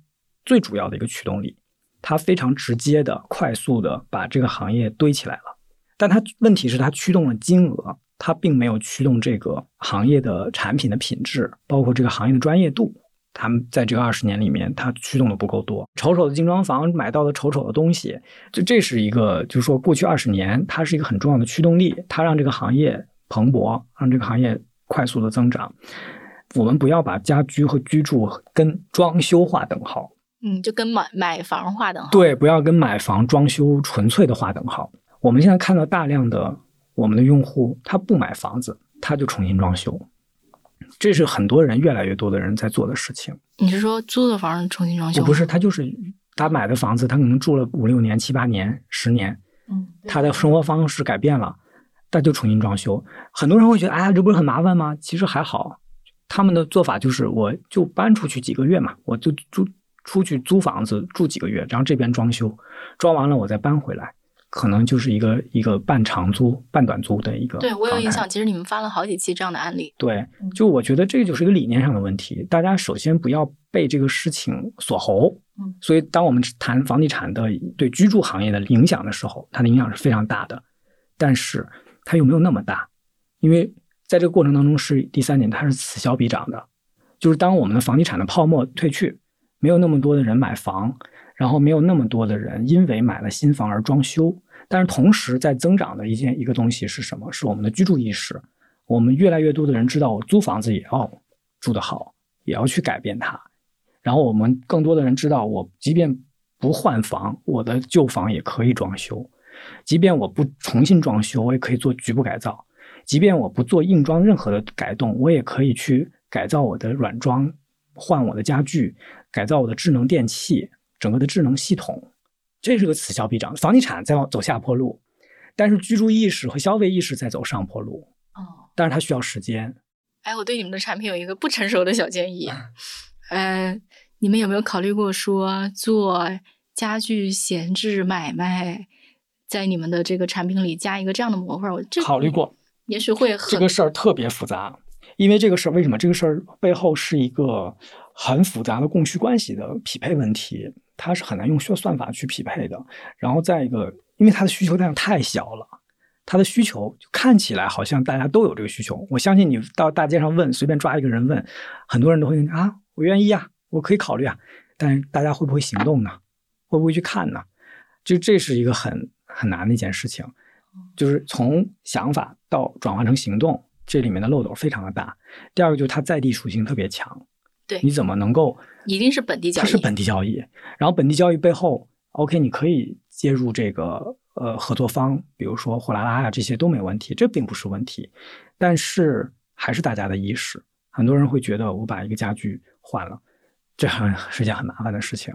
最主要的一个驱动力，它非常直接的、快速的把这个行业堆起来了。但它问题是它驱动了金额。它并没有驱动这个行业的产品的品质，包括这个行业的专业度。他们在这个二十年里面，它驱动的不够多。丑丑的精装房买到了丑丑的东西，就这是一个，就是说过去二十年，它是一个很重要的驱动力，它让这个行业蓬勃，让这个行业快速的增长。我们不要把家居和居住跟装修划等号，嗯，就跟买买房划等号。对，不要跟买房装修纯粹的划等号。我们现在看到大量的。我们的用户他不买房子，他就重新装修，这是很多人越来越多的人在做的事情。你是说租的房子重新装修？不是，他就是他买的房子，他可能住了五六年、七八年、十年，嗯，他的生活方式改变了，他就重新装修。很多人会觉得，哎呀，这不是很麻烦吗？其实还好，他们的做法就是我就搬出去几个月嘛，我就租出去租房子住几个月，然后这边装修，装完了我再搬回来。可能就是一个一个半长租、半短租的一个。对我有印象，其实你们发了好几期这样的案例。对，就我觉得这个就是一个理念上的问题。大家首先不要被这个事情锁喉。嗯。所以，当我们谈房地产的对居住行业的影响的时候，它的影响是非常大的。但是，它又没有那么大，因为在这个过程当中是第三点，它是此消彼长的。就是当我们的房地产的泡沫退去，没有那么多的人买房，然后没有那么多的人因为买了新房而装修。但是同时在增长的一件一个东西是什么？是我们的居住意识。我们越来越多的人知道，我租房子也要住得好，也要去改变它。然后我们更多的人知道，我即便不换房，我的旧房也可以装修；即便我不重新装修，我也可以做局部改造；即便我不做硬装任何的改动，我也可以去改造我的软装，换我的家具，改造我的智能电器，整个的智能系统。这是个此消彼长，房地产在往走下坡路，但是居住意识和消费意识在走上坡路。哦，但是它需要时间。哎，我对你们的产品有一个不成熟的小建议，呃，你们有没有考虑过说做家具闲置买卖，在你们的这个产品里加一个这样的模块？我这考虑过，也许会这个事儿特别复杂，因为这个事儿为什么？这个事儿背后是一个很复杂的供需关系的匹配问题。它是很难用算算法去匹配的，然后再一个，因为它的需求量太小了，它的需求看起来好像大家都有这个需求。我相信你到大街上问，随便抓一个人问，很多人都会啊，我愿意啊，我可以考虑啊。但是大家会不会行动呢？会不会去看呢？就这是一个很很难的一件事情，就是从想法到转换成行动，这里面的漏斗非常的大。第二个就是它在地属性特别强。对，你怎么能够一定是本地交易？它是本地交易，然后本地交易背后，OK，你可以接入这个呃合作方，比如说货拉拉呀，这些都没问题，这并不是问题。但是还是大家的意识，很多人会觉得我把一个家具换了，这很是件很麻烦的事情。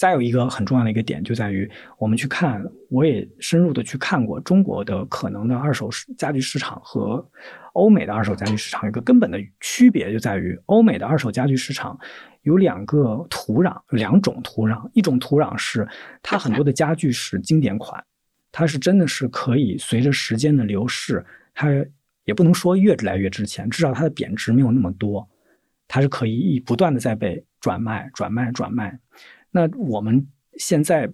再有一个很重要的一个点，就在于我们去看，我也深入的去看过中国的可能的二手家具市场和欧美的二手家具市场，有个根本的区别就在于，欧美的二手家具市场有两个土壤，两种土壤，一种土壤是它很多的家具是经典款，它是真的是可以随着时间的流逝，它也不能说越来越值钱，至少它的贬值没有那么多，它是可以不断的在被转卖、转卖、转卖。那我们现在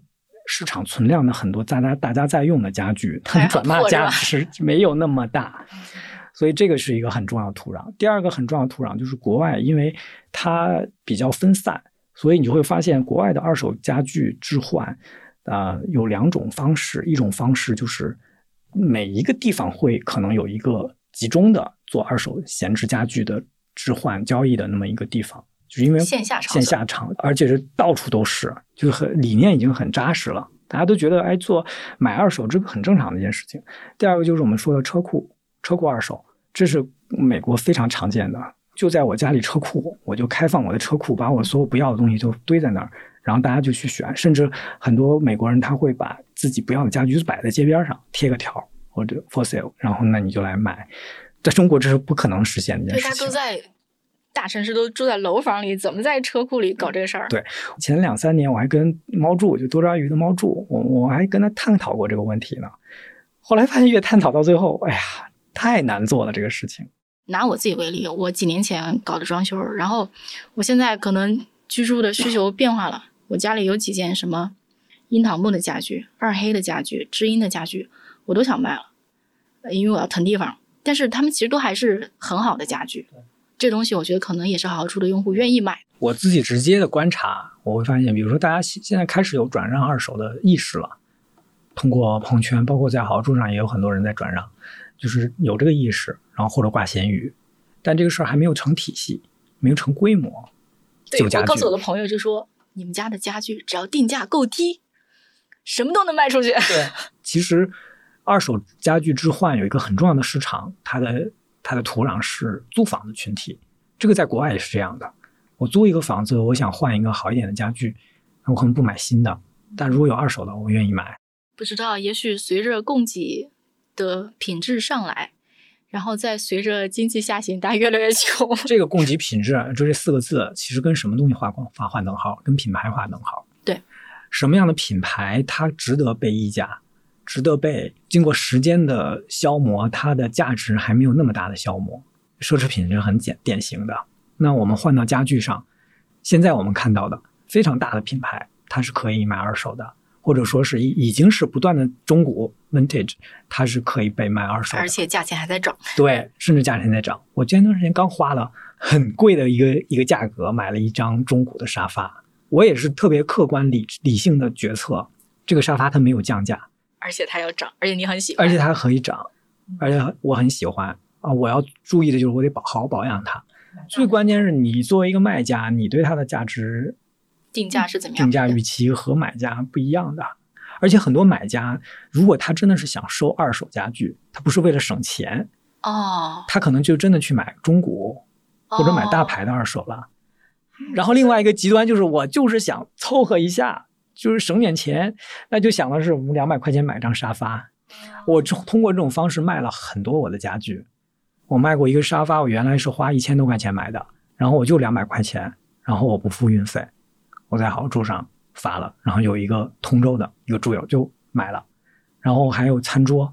市场存量的很多大家大家在用的家具，它的转卖价值没有那么大，所以这个是一个很重要的土壤。第二个很重要的土壤就是国外，因为它比较分散，所以你就会发现国外的二手家具置换啊有两种方式，一种方式就是每一个地方会可能有一个集中的做二手闲置家具的置换交易的那么一个地方。就是因为线下线下场，而且是到处都是，就是很理念已经很扎实了。大家都觉得，哎，做买二手这个很正常的一件事情。第二个就是我们说的车库，车库二手，这是美国非常常见的。就在我家里车库，我就开放我的车库，把我所有不要的东西就堆在那儿，然后大家就去选。甚至很多美国人他会把自己不要的家具摆在街边上，贴个条或者 for sale，然后那你就来买。在中国这是不可能实现的一件事情。大家都在。大城市都住在楼房里，怎么在车库里搞这个事儿？对，前两三年我还跟猫住，就多抓鱼的猫住，我我还跟他探讨过这个问题呢。后来发现越探讨到最后，哎呀，太难做了这个事情。拿我自己为例，我几年前搞的装修，然后我现在可能居住的需求变化了，我家里有几件什么樱桃木的家具、二黑的家具、知音的家具，我都想卖了，因为我要腾地方。但是他们其实都还是很好的家具。这东西我觉得可能也是好好住的用户愿意买。我自己直接的观察，我会发现，比如说大家现在开始有转让二手的意识了，通过朋友圈，包括在好好住上也有很多人在转让，就是有这个意识，然后或者挂闲鱼，但这个事儿还没有成体系，没有成规模。对，我告诉我的朋友就说，你们家的家具只要定价够低，什么都能卖出去。对，其实二手家具置换有一个很重要的市场，它的。它的土壤是租房的群体，这个在国外也是这样的。我租一个房子，我想换一个好一点的家具，我可能不买新的，但如果有二手的，我愿意买。不知道，也许随着供给的品质上来，然后再随着经济下行，大家越来越穷。这个供给品质就这四个字，其实跟什么东西划光画画等号？跟品牌划等号。对，什么样的品牌它值得被溢价，值得被经过时间的消磨，它的价值还没有那么大的消磨。奢侈品是很简典型的。那我们换到家具上，现在我们看到的非常大的品牌，它是可以买二手的。或者说是已已经是不断的中古 vintage，它是可以被卖二手，而且价钱还在涨。对，甚至价钱在涨。我前段时间刚花了很贵的一个一个价格买了一张中古的沙发，我也是特别客观理理性的决策，这个沙发它没有降价，而且它要涨，而且你很喜欢，而且它可以涨，而且我很喜欢啊！我要注意的就是我得保好好保养它。最关键是你作为一个卖家，你对它的价值。定价是怎么样？定价预期和买家不一样的，而且很多买家，如果他真的是想收二手家具，他不是为了省钱哦，他可能就真的去买中古或者买大牌的二手了。然后另外一个极端就是我就是想凑合一下，就是省点钱，那就想的是我们两百块钱买张沙发。我通过这种方式卖了很多我的家具。我卖过一个沙发，我原来是花一千多块钱买的，然后我就两百块钱，然后我不付运费。我在好住上发了，然后有一个通州的一个住友就买了，然后还有餐桌，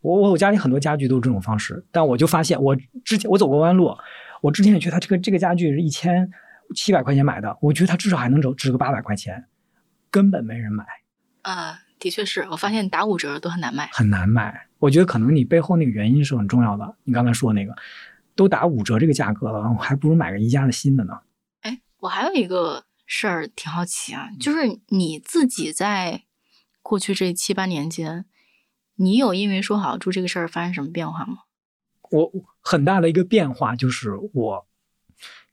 我我我家里很多家具都是这种方式，但我就发现我之前我走过弯路，我之前也觉得他这个这个家具是一千七百块钱买的，我觉得他至少还能值值个八百块钱，根本没人买。啊，的确是我发现打五折都很难卖，很难卖。我觉得可能你背后那个原因是很重要的。你刚才说那个都打五折这个价格了，我还不如买个宜家的新的呢。哎，我还有一个。事儿挺好奇啊，就是你自己在过去这七八年间，你有因为说好住这个事儿发生什么变化吗？我很大的一个变化就是我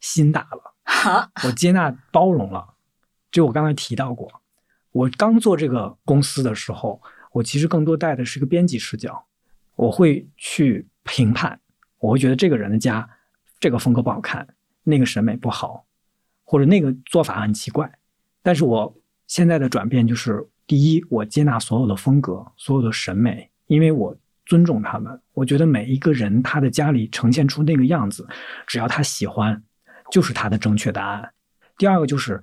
心大了，我接纳包容了。就我刚才提到过，我刚做这个公司的时候，我其实更多带的是一个编辑视角，我会去评判，我会觉得这个人的家这个风格不好看，那个审美不好。或者那个做法很奇怪，但是我现在的转变就是：第一，我接纳所有的风格、所有的审美，因为我尊重他们。我觉得每一个人他的家里呈现出那个样子，只要他喜欢，就是他的正确答案。第二个就是，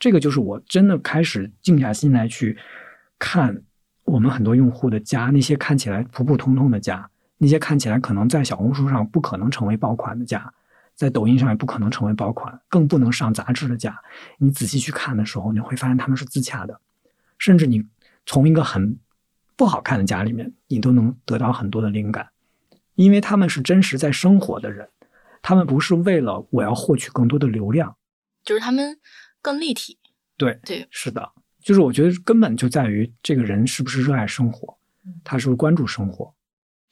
这个就是我真的开始静下心来去看我们很多用户的家，那些看起来普普通通的家，那些看起来可能在小红书上不可能成为爆款的家。在抖音上也不可能成为爆款，更不能上杂志的家。你仔细去看的时候，你会发现他们是自洽的，甚至你从一个很不好看的家里面，你都能得到很多的灵感，因为他们是真实在生活的人，他们不是为了我要获取更多的流量，就是他们更立体。对对，是的，就是我觉得根本就在于这个人是不是热爱生活，他是不是关注生活。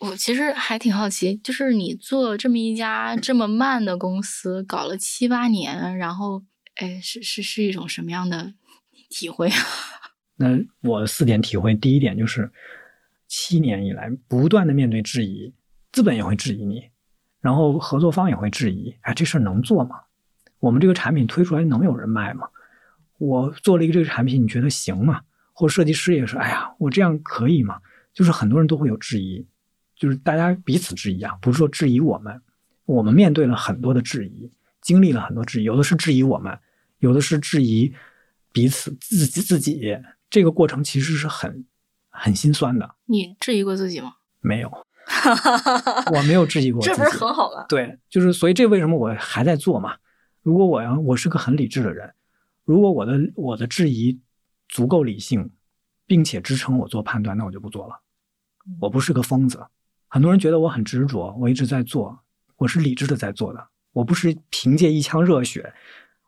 我其实还挺好奇，就是你做这么一家这么慢的公司，搞了七八年，然后，哎，是是是一种什么样的体会啊？那我四点体会，第一点就是，七年以来不断的面对质疑，资本也会质疑你，然后合作方也会质疑，哎，这事儿能做吗？我们这个产品推出来能有人卖吗？我做了一个这个产品，你觉得行吗？或设计师也是，哎呀，我这样可以吗？就是很多人都会有质疑。就是大家彼此质疑啊，不是说质疑我们，我们面对了很多的质疑，经历了很多质疑，有的是质疑我们，有的是质疑彼此自己自己。这个过程其实是很很心酸的。你质疑过自己吗？没有，我没有质疑过。这不是很好吗？对，就是所以这为什么我还在做嘛？如果我要我是个很理智的人，如果我的我的质疑足够理性，并且支撑我做判断，那我就不做了。我不是个疯子。很多人觉得我很执着，我一直在做，我是理智的在做的，我不是凭借一腔热血，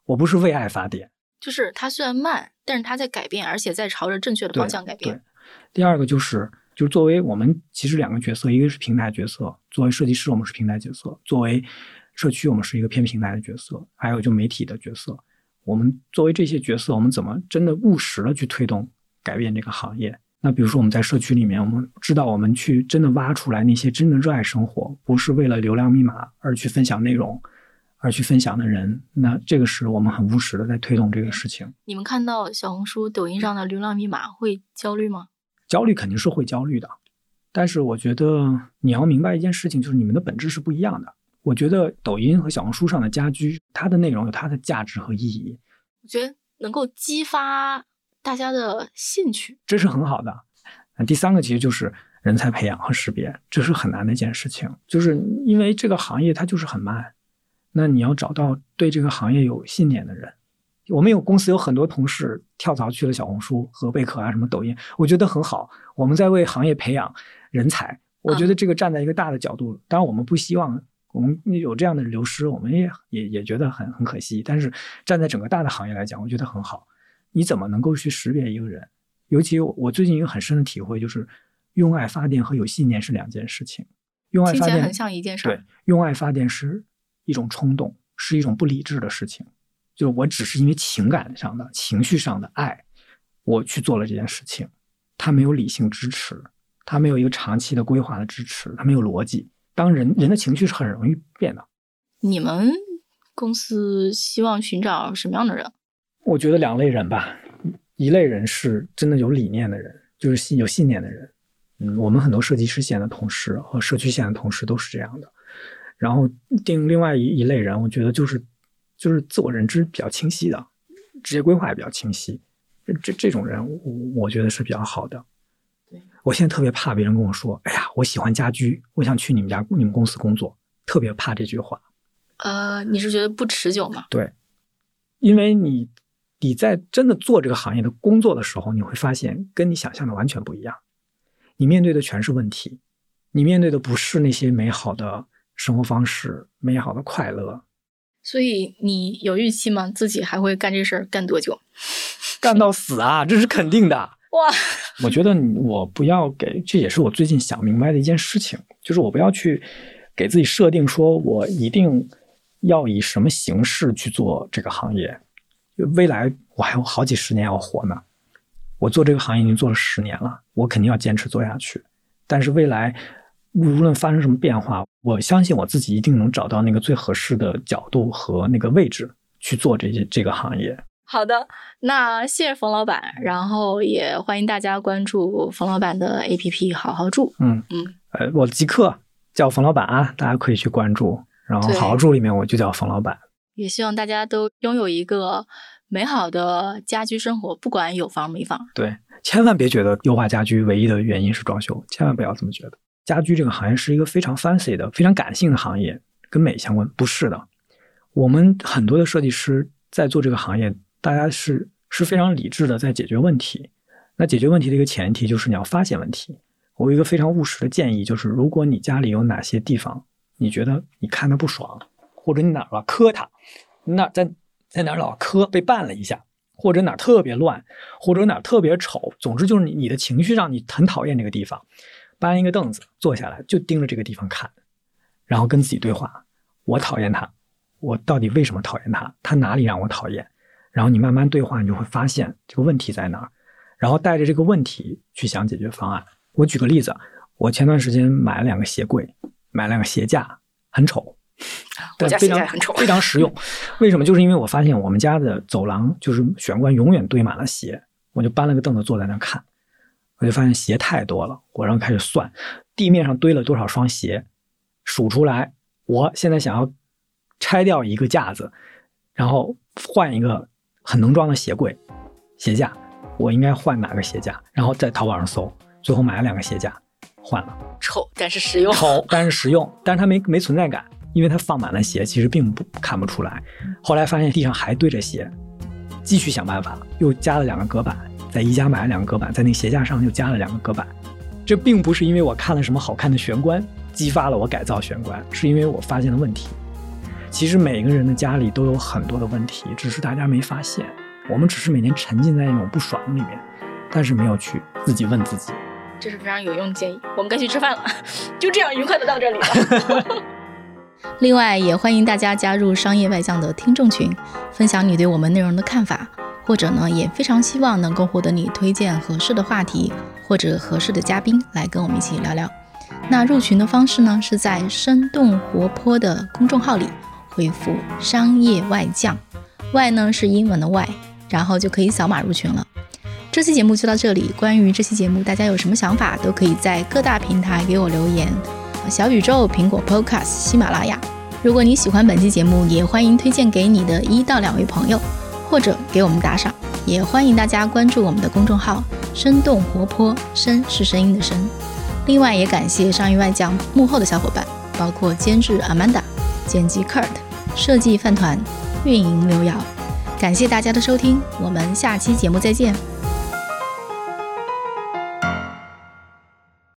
我不是为爱发电。就是它虽然慢，但是它在改变，而且在朝着正确的方向改变。对，第二个就是，就是作为我们其实两个角色，一个是平台角色，作为设计师我们是平台角色，作为社区我们是一个偏平台的角色，还有就媒体的角色。我们作为这些角色，我们怎么真的务实的去推动改变这个行业？那比如说我们在社区里面，我们知道我们去真的挖出来那些真的热爱生活，不是为了流量密码而去分享内容，而去分享的人，那这个是我们很务实的在推动这个事情。你们看到小红书、抖音上的流量密码会焦虑吗？焦虑肯定是会焦虑的，但是我觉得你要明白一件事情，就是你们的本质是不一样的。我觉得抖音和小红书上的家居，它的内容有它的价值和意义。我觉得能够激发大家的兴趣，这是很好的。那第三个其实就是人才培养和识别，这是很难的一件事情，就是因为这个行业它就是很慢。那你要找到对这个行业有信念的人。我们有公司有很多同事跳槽去了小红书和贝壳啊，什么抖音，我觉得很好。我们在为行业培养人才，我觉得这个站在一个大的角度，当然我们不希望。我们有这样的流失，我们也也也觉得很很可惜。但是站在整个大的行业来讲，我觉得很好。你怎么能够去识别一个人？尤其我最近一个很深的体会就是，用爱发电和有信念是两件事情。用爱发电很像一件事。对，用爱发电是一种冲动，是一种不理智的事情。就是我只是因为情感上的情绪上的爱，我去做了这件事情，它没有理性支持，它没有一个长期的规划的支持，它没有逻辑。当人人的情绪是很容易变的。你们公司希望寻找什么样的人？我觉得两类人吧，一类人是真的有理念的人，就是信有信念的人。嗯，我们很多设计师线的同事和社区线的同事都是这样的。然后定另外一一类人，我觉得就是就是自我认知比较清晰的，职业规划也比较清晰。这这种人，我我觉得是比较好的。我现在特别怕别人跟我说：“哎呀，我喜欢家居，我想去你们家、你们公司工作。”特别怕这句话。呃，你是觉得不持久吗？对，因为你你在真的做这个行业的工作的时候，你会发现跟你想象的完全不一样。你面对的全是问题，你面对的不是那些美好的生活方式、美好的快乐。所以你有预期吗？自己还会干这事儿干多久？干到死啊！这是肯定的。哇，我觉得我不要给，这也是我最近想明白的一件事情，就是我不要去给自己设定说，我一定要以什么形式去做这个行业。未来我还有好几十年要活呢，我做这个行业已经做了十年了，我肯定要坚持做下去。但是未来无论发生什么变化，我相信我自己一定能找到那个最合适的角度和那个位置去做这些这个行业。好的，那谢谢冯老板，然后也欢迎大家关注冯老板的 APP 好好住。嗯嗯，呃，我即刻叫冯老板啊，大家可以去关注。然后好好住里面我就叫冯老板。也希望大家都拥有一个美好的家居生活，不管有房没房。对，千万别觉得优化家居唯一的原因是装修，千万不要这么觉得。家居这个行业是一个非常 fancy 的、非常感性的行业，跟美相关，不是的。我们很多的设计师在做这个行业。大家是是非常理智的在解决问题。那解决问题的一个前提就是你要发现问题。我有一个非常务实的建议，就是如果你家里有哪些地方你觉得你看的不爽，或者你哪儿吧磕它，那在在哪儿老磕被绊了一下，或者哪儿特别乱，或者哪儿特别丑，总之就是你你的情绪上你很讨厌这个地方，搬一个凳子坐下来就盯着这个地方看，然后跟自己对话：我讨厌它，我到底为什么讨厌它？它哪里让我讨厌？然后你慢慢对话，你就会发现这个问题在哪儿，然后带着这个问题去想解决方案。我举个例子，我前段时间买了两个鞋柜，买了两个鞋架，很丑，但非常很丑，非常实用。为什么？就是因为我发现我们家的走廊就是玄关永远堆满了鞋，我就搬了个凳子坐在那看，我就发现鞋太多了，我然后开始算地面上堆了多少双鞋，数出来，我现在想要拆掉一个架子，然后换一个。很能装的鞋柜、鞋架，我应该换哪个鞋架？然后在淘宝上搜，最后买了两个鞋架，换了。丑，但是实用。丑，但是实用，但是它没没存在感，因为它放满了鞋，其实并不看不出来。后来发现地上还堆着鞋，继续想办法，又加了两个隔板，在宜家买了两个隔板，在那鞋架上又加了两个隔板。这并不是因为我看了什么好看的玄关，激发了我改造玄关，是因为我发现了问题。其实每个人的家里都有很多的问题，只是大家没发现。我们只是每天沉浸在那种不爽里面，但是没有去自己问自己。这是非常有用的建议。我们该去吃饭了，就这样愉快的到这里了。另外，也欢迎大家加入商业外向的听众群，分享你对我们内容的看法，或者呢，也非常希望能够获得你推荐合适的话题或者合适的嘉宾来跟我们一起聊聊。那入群的方式呢，是在生动活泼的公众号里。回复商业外将，外呢是英文的外，然后就可以扫码入群了。这期节目就到这里。关于这期节目，大家有什么想法，都可以在各大平台给我留言，小宇宙、苹果 Podcast、喜马拉雅。如果你喜欢本期节目，也欢迎推荐给你的一到两位朋友，或者给我们打赏。也欢迎大家关注我们的公众号“生动活泼”，声是声音的声。另外，也感谢上亿外将幕后的小伙伴，包括监制 Amanda、剪辑 Kurt、设计饭团、运营刘瑶。感谢大家的收听，我们下期节目再见。